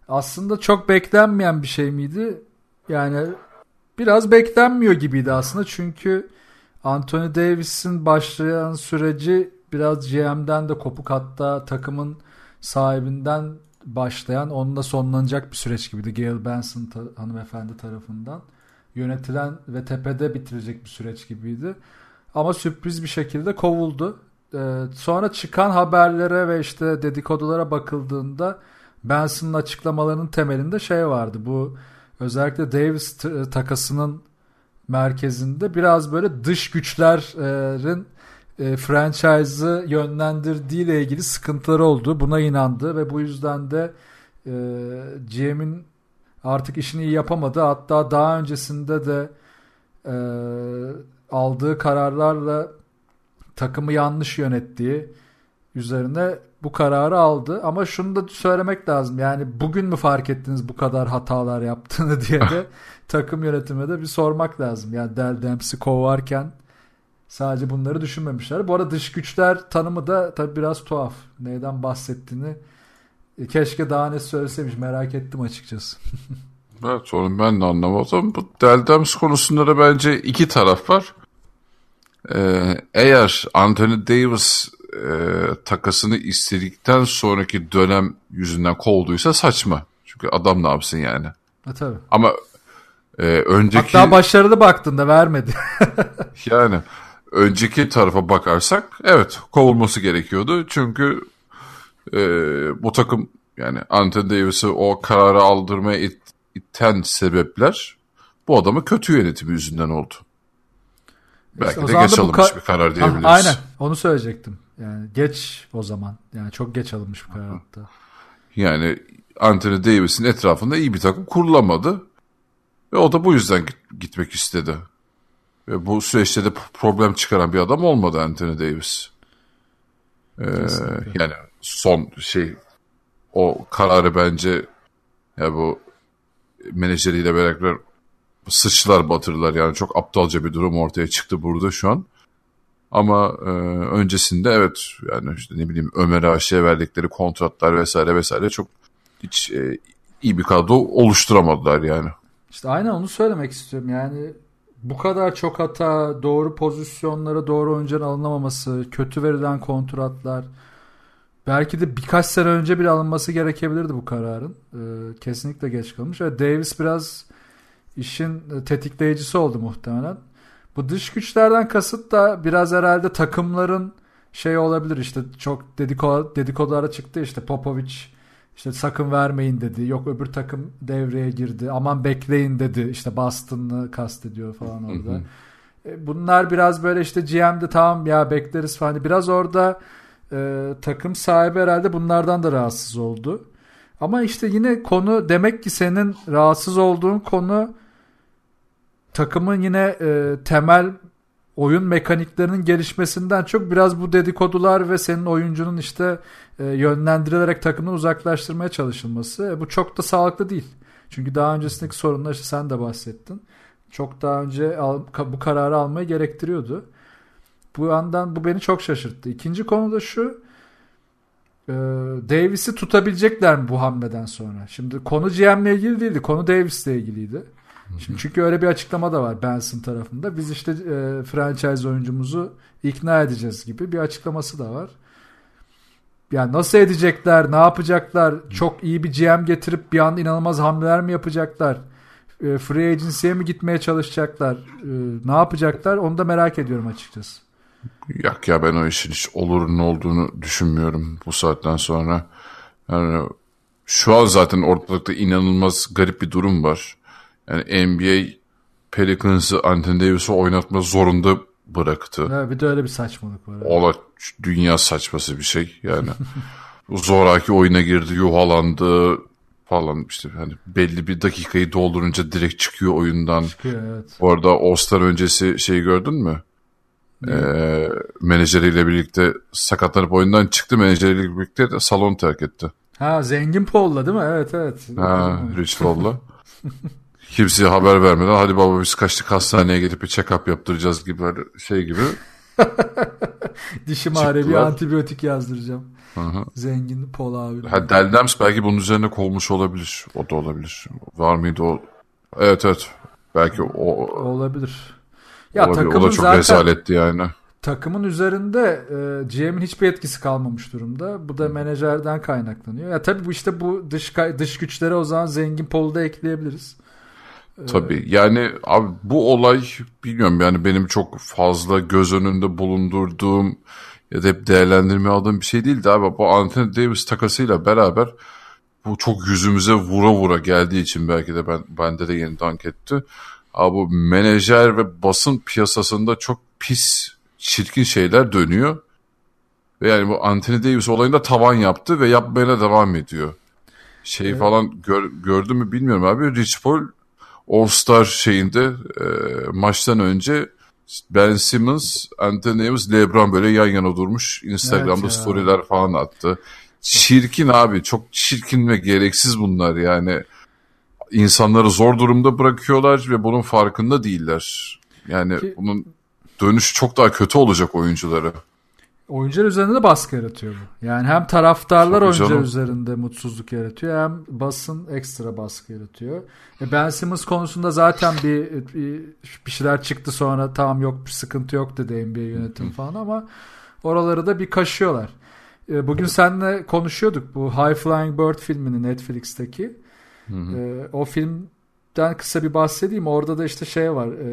Aslında çok beklenmeyen bir şey miydi? Yani biraz beklenmiyor gibiydi aslında. Çünkü Anthony Davis'in başlayan süreci biraz GM'den de kopuk hatta takımın sahibinden başlayan onunla sonlanacak bir süreç gibiydi Gail Benson ta- hanımefendi tarafından yönetilen ve tepede bitirecek bir süreç gibiydi. Ama sürpriz bir şekilde kovuldu. Ee, sonra çıkan haberlere ve işte dedikodulara bakıldığında Benson'ın açıklamalarının temelinde şey vardı. Bu özellikle Davis takasının merkezinde biraz böyle dış güçlerin e, franchise'ı yönlendirdiğiyle ilgili sıkıntıları oldu. Buna inandı ve bu yüzden de e, GM'in artık işini iyi yapamadı. Hatta daha öncesinde de e, aldığı kararlarla takımı yanlış yönettiği üzerine bu kararı aldı. Ama şunu da söylemek lazım. Yani bugün mü fark ettiniz bu kadar hatalar yaptığını diye de takım yönetimine de bir sormak lazım. Yani Del Dempsey kovarken sadece bunları düşünmemişler. Bu arada dış güçler tanımı da tabii biraz tuhaf. Neyden bahsettiğini keşke daha ne söyleseymiş merak ettim açıkçası. evet onu ben de anlamadım. Bu Del Dempsey konusunda da bence iki taraf var. Ee, eğer Anthony Davis e, takasını istedikten sonraki dönem yüzünden kovduysa saçma. Çünkü adam ne yapsın yani. Ha, tabii. Ama e, önceki... Hatta başarılı baktın da vermedi. yani önceki tarafa bakarsak evet kovulması gerekiyordu. Çünkü e, bu takım yani Anthony Davis'i o kararı aldırmaya it, iten sebepler bu adamın kötü yönetimi yüzünden oldu. Belki işte de geç alınmış bir karar diyebiliriz. Aynen onu söyleyecektim. Yani geç o zaman. Yani çok geç alınmış bir karar hatta. Yani Anthony Davis'in etrafında iyi bir takım kurulamadı. Ve o da bu yüzden gitmek istedi. Ve bu süreçte de problem çıkaran bir adam olmadı Anthony Davis. Ee, yani son şey o kararı bence ya bu menajeriyle beraber sıçtılar batırdılar yani çok aptalca bir durum ortaya çıktı burada şu an. Ama e, öncesinde evet yani işte ne bileyim Ömer Aşı'ya verdikleri kontratlar vesaire vesaire çok hiç e, iyi bir kadro oluşturamadılar yani. İşte aynen onu söylemek istiyorum yani bu kadar çok hata, doğru pozisyonlara doğru oyuncuların alınamaması, kötü verilen kontratlar belki de birkaç sene önce bile alınması gerekebilirdi bu kararın. Ee, kesinlikle geç kalmış. Ve Davis biraz işin tetikleyicisi oldu muhtemelen. Bu dış güçlerden kasıt da biraz herhalde takımların şey olabilir işte çok dedikodu, dedikodulara çıktı işte Popovic işte sakın vermeyin dedi. Yok öbür takım devreye girdi. Aman bekleyin dedi. İşte Boston'ı kastediyor falan orada. E, bunlar biraz böyle işte GM'de tamam ya bekleriz falan. Biraz orada e, takım sahibi herhalde bunlardan da rahatsız oldu. Ama işte yine konu demek ki senin rahatsız olduğun konu takımın yine e, temel oyun mekaniklerinin gelişmesinden çok biraz bu dedikodular ve senin oyuncunun işte e, yönlendirilerek takımını uzaklaştırmaya çalışılması. E, bu çok da sağlıklı değil. Çünkü daha öncesindeki sorunlar işte sen de bahsettin. Çok daha önce al, bu kararı almayı gerektiriyordu. Bu yandan bu beni çok şaşırttı. İkinci konu da şu. E, Davis'i tutabilecekler mi bu hamleden sonra? Şimdi konu GM'le ilgili değildi. Konu Davis'le ilgiliydi. Şimdi çünkü öyle bir açıklama da var Benson tarafında. Biz işte e, franchise oyuncumuzu ikna edeceğiz gibi bir açıklaması da var. Yani nasıl edecekler, ne yapacaklar? Çok iyi bir GM getirip bir anda inanılmaz hamleler mi yapacaklar? E, free agency'ye mi gitmeye çalışacaklar? E, ne yapacaklar? Onu da merak ediyorum açıkçası. Yok ya ben o işin hiç olurun olduğunu düşünmüyorum bu saatten sonra. Yani şu an zaten ortalıkta inanılmaz garip bir durum var. Yani NBA Pelicans'ı Anthony Davis'i oynatma zorunda bıraktı. Evet, bir de öyle bir saçmalık var. Ola dünya saçması bir şey yani. Zoraki oyuna girdi, yuhalandı falan işte hani belli bir dakikayı doldurunca direkt çıkıyor oyundan. Çıkıyor evet. Bu arada All-Star öncesi şeyi gördün mü? Ee, menajeriyle birlikte sakatlanıp oyundan çıktı. Menajeriyle birlikte de salon terk etti. Ha zengin Paul'la değil mi? Evet evet. Ha, Rich Paul'la. kimseye haber vermeden hadi baba biz kaçtık hastaneye gidip bir check-up yaptıracağız gibi şey gibi. Dişim ağrıyor bir antibiyotik yazdıracağım. Hı-hı. Zengin Pol abi. Ha, Deldems belki bunun üzerine kovmuş olabilir. O da olabilir. Var mıydı o? Evet evet. Belki o olabilir. Ya olabilir. takımın o da çok zaten, rezaletti yani. Takımın üzerinde e, GM'in hiçbir etkisi kalmamış durumda. Bu da menajerden kaynaklanıyor. Ya tabii bu işte bu dış dış güçlere o zaman zengin Pol'u da ekleyebiliriz. Tabii yani abi bu olay bilmiyorum yani benim çok fazla göz önünde bulundurduğum ya da hep değerlendirme aldığım bir şey değildi abi. Bu Anthony Davis takasıyla beraber bu çok yüzümüze vura vura geldiği için belki de ben bende de yeni dank etti. Abi bu menajer ve basın piyasasında çok pis çirkin şeyler dönüyor. Ve yani bu Anthony Davis olayında tavan yaptı ve yapmaya devam ediyor. Şey evet. falan gör, gördün mü bilmiyorum abi. Rich Paul All-Star şeyinde e, maçtan önce Ben Simmons, Anthony Davis, LeBron böyle yan yana durmuş. Instagram'da evet storyler falan attı. Çirkin abi. Çok çirkin ve gereksiz bunlar yani. İnsanları zor durumda bırakıyorlar ve bunun farkında değiller. Yani Ki, bunun dönüşü çok daha kötü olacak oyuncuları. Oyuncular üzerinde de baskı yaratıyor bu. Yani hem taraftarlar oyuncular üzerinde mutsuzluk yaratıyor hem basın ekstra baskı yaratıyor. E ben Simmons konusunda zaten bir, bir, bir şeyler çıktı sonra tamam yok bir sıkıntı yok dedi NBA yönetim falan ama oraları da bir kaşıyorlar. E, bugün seninle konuşuyorduk bu High Flying Bird filmini Netflix'teki. Hı hı. E, o filmden kısa bir bahsedeyim. Orada da işte şey var. E,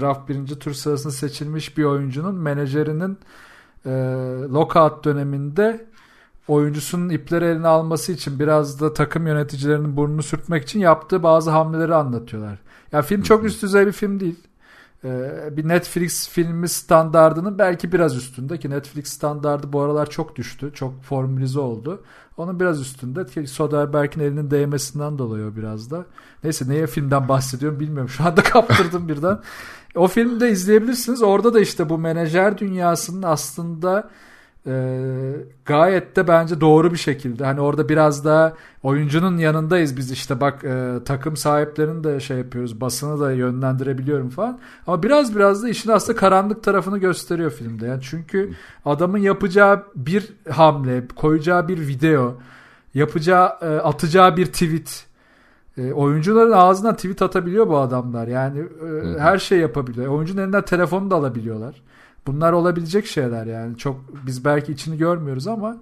draft birinci tur sırasında seçilmiş bir oyuncunun menajerinin e, lockout döneminde oyuncusunun ipleri eline alması için biraz da takım yöneticilerinin burnunu sürtmek için yaptığı bazı hamleleri anlatıyorlar. Ya film çok üst düzey bir film değil. Ee, bir Netflix filmi standardının belki biraz üstünde ki Netflix standardı bu aralar çok düştü. Çok formülize oldu. Onun biraz üstünde ki Soderbergh'in elinin değmesinden dolayı o biraz da. Neyse neye filmden bahsediyorum bilmiyorum. Şu anda kaptırdım birden. O filmi de izleyebilirsiniz. Orada da işte bu menajer dünyasının aslında e, gayet de bence doğru bir şekilde. Hani orada biraz da oyuncunun yanındayız biz işte bak e, takım sahiplerini de şey yapıyoruz. Basını da yönlendirebiliyorum falan. Ama biraz biraz da işin aslında karanlık tarafını gösteriyor filmde. Yani çünkü adamın yapacağı bir hamle, koyacağı bir video, yapacağı e, atacağı bir tweet e, oyuncuların ağzından tweet atabiliyor bu adamlar. Yani e, her şey yapabiliyor. Oyuncunun elinden telefonu da alabiliyorlar. Bunlar olabilecek şeyler yani. Çok biz belki içini görmüyoruz ama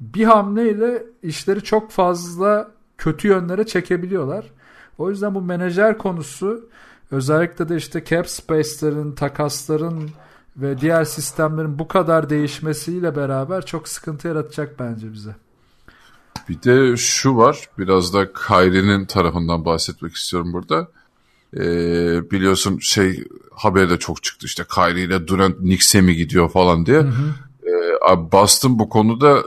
bir hamleyle işleri çok fazla kötü yönlere çekebiliyorlar. O yüzden bu menajer konusu özellikle de işte cap space'lerin, takasların ve diğer sistemlerin bu kadar değişmesiyle beraber çok sıkıntı yaratacak bence bize. Bir de şu var, biraz da Kyrie'nin tarafından bahsetmek istiyorum burada. Ee, biliyorsun şey haber de çok çıktı işte Kyrie ile Durant Knicks'e mi gidiyor falan diye. Hı hı. Ee, Boston bu konuda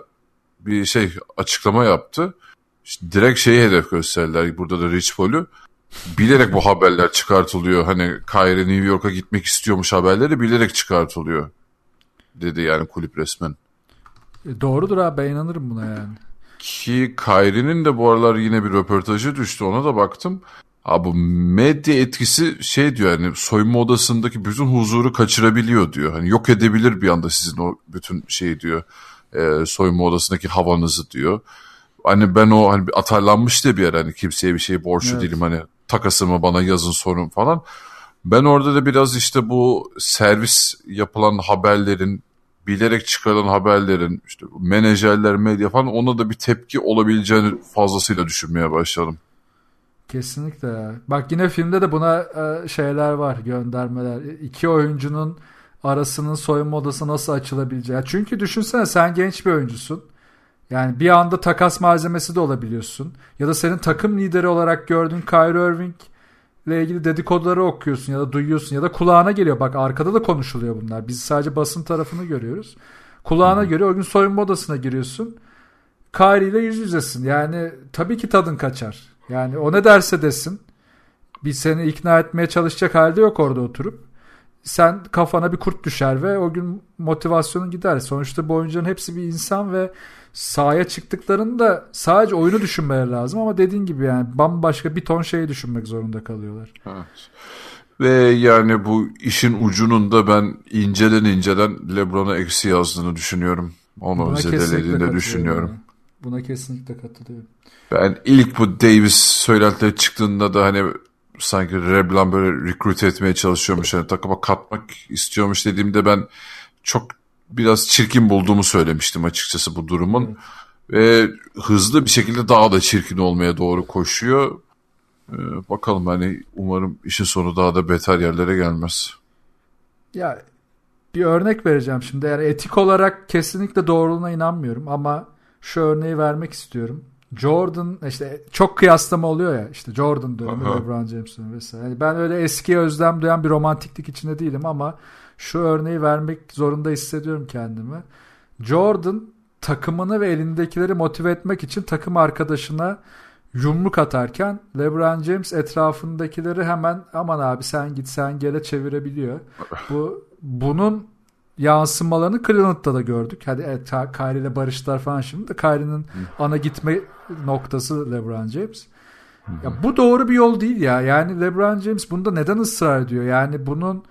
bir şey açıklama yaptı. İşte direkt şeyi hedef gösterdiler burada da Rich Paul'u. Bilerek bu haberler çıkartılıyor. Hani Kyrie New York'a gitmek istiyormuş haberleri bilerek çıkartılıyor. Dedi yani kulüp resmen. E doğrudur abi ben inanırım buna yani. Ki Kyrie'nin de bu aralar yine bir röportajı düştü ona da baktım. Abi medya etkisi şey diyor yani soyunma odasındaki bütün huzuru kaçırabiliyor diyor. Hani yok edebilir bir anda sizin o bütün şey diyor e, soyunma odasındaki havanızı diyor. Hani ben o hani atarlanmıştı bir yer hani kimseye bir şey borçlu evet. değilim hani takasımı bana yazın sorun falan. Ben orada da biraz işte bu servis yapılan haberlerin bilerek çıkarılan haberlerin işte menajerler medya falan ona da bir tepki olabileceğini fazlasıyla düşünmeye başladım. Kesinlikle. Bak yine filmde de buna e, şeyler var, göndermeler. İki oyuncunun arasının soyunma odası nasıl açılabileceği. Çünkü düşünsene sen genç bir oyuncusun. Yani bir anda takas malzemesi de olabiliyorsun. Ya da senin takım lideri olarak gördüğün Kyrie Irving ile ilgili dedikoduları okuyorsun ya da duyuyorsun ya da kulağına geliyor. Bak arkada da konuşuluyor bunlar. Biz sadece basın tarafını görüyoruz. Kulağına hmm. göre o gün soyunma odasına giriyorsun. Kyrie ile yüz yüzesin. Yani tabii ki tadın kaçar. Yani o ne derse desin. Bir seni ikna etmeye çalışacak halde yok orada oturup. Sen kafana bir kurt düşer ve o gün motivasyonun gider. Sonuçta bu oyuncuların hepsi bir insan ve sahaya çıktıklarında sadece oyunu düşünmeleri lazım ama dediğin gibi yani bambaşka bir ton şeyi düşünmek zorunda kalıyorlar. Evet. Ve yani bu işin ucunun da ben inceden inceden Lebron'a eksi yazdığını düşünüyorum. Onu zedelediğini düşünüyorum. Buna kesinlikle katılıyorum. Ben ilk bu Davis söylentileri çıktığında da hani sanki Reblan böyle recruit etmeye çalışıyormuş. Yani takıma katmak istiyormuş dediğimde ben çok biraz çirkin bulduğumu söylemiştim açıkçası bu durumun. Evet. Ve hızlı bir şekilde daha da çirkin olmaya doğru koşuyor. Ee, bakalım hani umarım işin sonu daha da beter yerlere gelmez. Ya bir örnek vereceğim şimdi. Yani etik olarak kesinlikle doğruluğuna inanmıyorum ama şu örneği vermek istiyorum. Jordan işte çok kıyaslama oluyor ya işte Jordan dönemi LeBron James dönemi vesaire. Yani ben öyle eskiye özlem duyan bir romantiklik içinde değilim ama şu örneği vermek zorunda hissediyorum kendimi. Jordan takımını ve elindekileri motive etmek için takım arkadaşına yumruk atarken LeBron James etrafındakileri hemen aman abi sen git sen gele çevirebiliyor. Bu bunun yansımalarını Cleveland'da da gördük. Hadi evet Kyrie ile barıştılar falan şimdi de Kyrie'nin ana gitme noktası LeBron James. Ya bu doğru bir yol değil ya. Yani LeBron James bunda neden ısrar ediyor? Yani bunun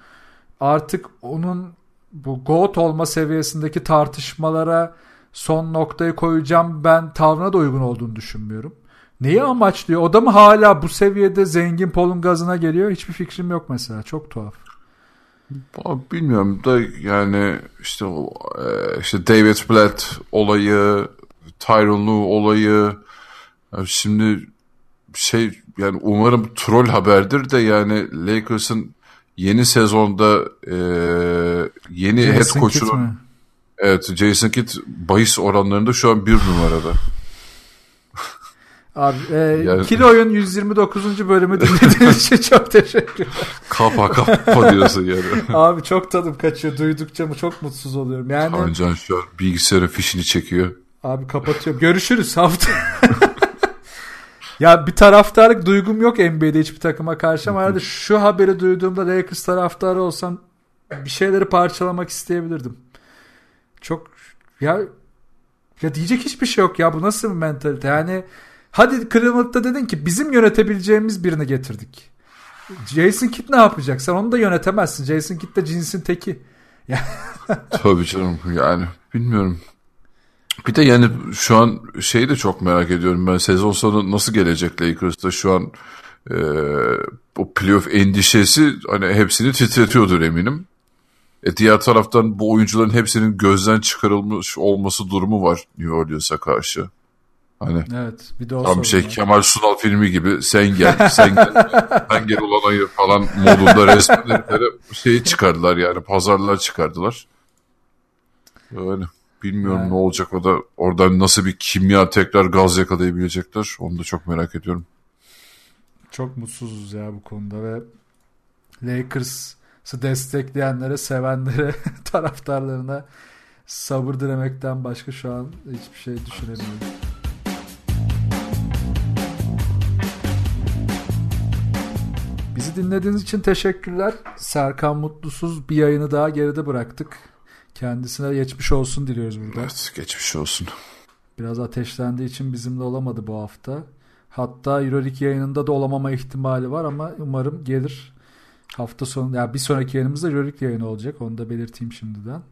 artık onun bu GOAT olma seviyesindeki tartışmalara son noktayı koyacağım ben tavrına da uygun olduğunu düşünmüyorum. Neyi amaçlıyor? O da mı hala bu seviyede zengin Paul'un gazına geliyor? Hiçbir fikrim yok mesela. Çok tuhaf. Bilmiyorum da yani işte e, işte David Blatt olayı, Tyron Lue olayı şimdi şey yani umarım troll haberdir de yani Lakers'ın yeni sezonda e, yeni Jason head coach'unun evet Jason Kidd bahis oranlarında şu an bir numarada. Abi e, yani... Kilo Oyun 129. bölümü dinlediğiniz için çok teşekkürler. Kapa kapa diyorsun yani. Abi çok tadım kaçıyor. Duydukça mı çok mutsuz oluyorum. Yani Can şu an bilgisayarın fişini çekiyor. Abi kapatıyorum. Görüşürüz hafta. ya bir taraftarlık duygum yok NBA'de hiçbir takıma karşı ama arada şu haberi duyduğumda Lakers taraftarı olsam bir şeyleri parçalamak isteyebilirdim. Çok ya ya diyecek hiçbir şey yok ya bu nasıl bir mentalite yani Hadi Cleveland'da dedin ki bizim yönetebileceğimiz birini getirdik. Jason Kidd ne yapacak? Sen onu da yönetemezsin. Jason Kidd de cinsin teki. Tabii canım yani bilmiyorum. Bir de yani şu an şeyi de çok merak ediyorum ben sezon sonu nasıl gelecek Lakers'ta şu an e, o playoff endişesi hani hepsini titretiyordur eminim. E diğer taraftan bu oyuncuların hepsinin gözden çıkarılmış olması durumu var New Orleans'a karşı. Hani evet, bir de o tam şey Kemal Sunal filmi gibi sen gel, sen gel, ben gel ulan ayı falan modunda resmenleri şeyi çıkardılar yani pazarlar çıkardılar. Öyle. Bilmiyorum yani. ne olacak o da oradan nasıl bir kimya tekrar gaz yakalayabilecekler onu da çok merak ediyorum. Çok mutsuzuz ya bu konuda ve Lakers'ı destekleyenlere, sevenlere, taraftarlarına sabır dilemekten başka şu an hiçbir şey düşünemiyorum. Bizi dinlediğiniz için teşekkürler. Serkan Mutlusuz bir yayını daha geride bıraktık. Kendisine geçmiş olsun diliyoruz burada. Evet geçmiş olsun. Biraz ateşlendiği için bizimle olamadı bu hafta. Hatta Euroleague yayınında da olamama ihtimali var ama umarım gelir. Hafta sonu ya yani bir sonraki yayınımızda Euroleague yayını olacak. Onu da belirteyim şimdiden.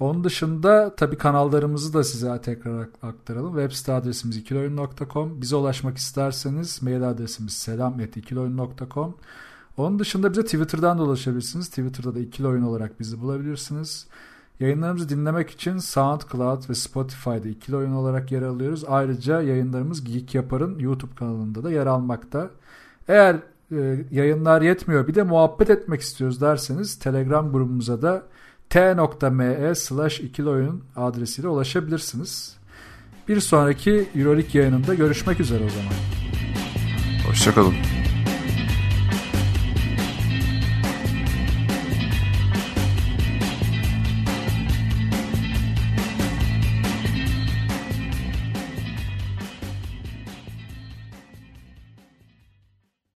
Onun dışında tabi kanallarımızı da size tekrar aktaralım. Web site adresimiz ikiloyun.com. Bize ulaşmak isterseniz mail adresimiz selam.ikiloyun.com. Onun dışında bize Twitter'dan da ulaşabilirsiniz. Twitter'da da ikili oyun olarak bizi bulabilirsiniz. Yayınlarımızı dinlemek için SoundCloud ve Spotify'da ikili oyun olarak yer alıyoruz. Ayrıca yayınlarımız Geek Yapar'ın YouTube kanalında da yer almakta. Eğer e, yayınlar yetmiyor bir de muhabbet etmek istiyoruz derseniz Telegram grubumuza da t.me slash ikili oyun adresiyle ulaşabilirsiniz. Bir sonraki Euroleague yayınında görüşmek üzere o zaman. Hoşçakalın.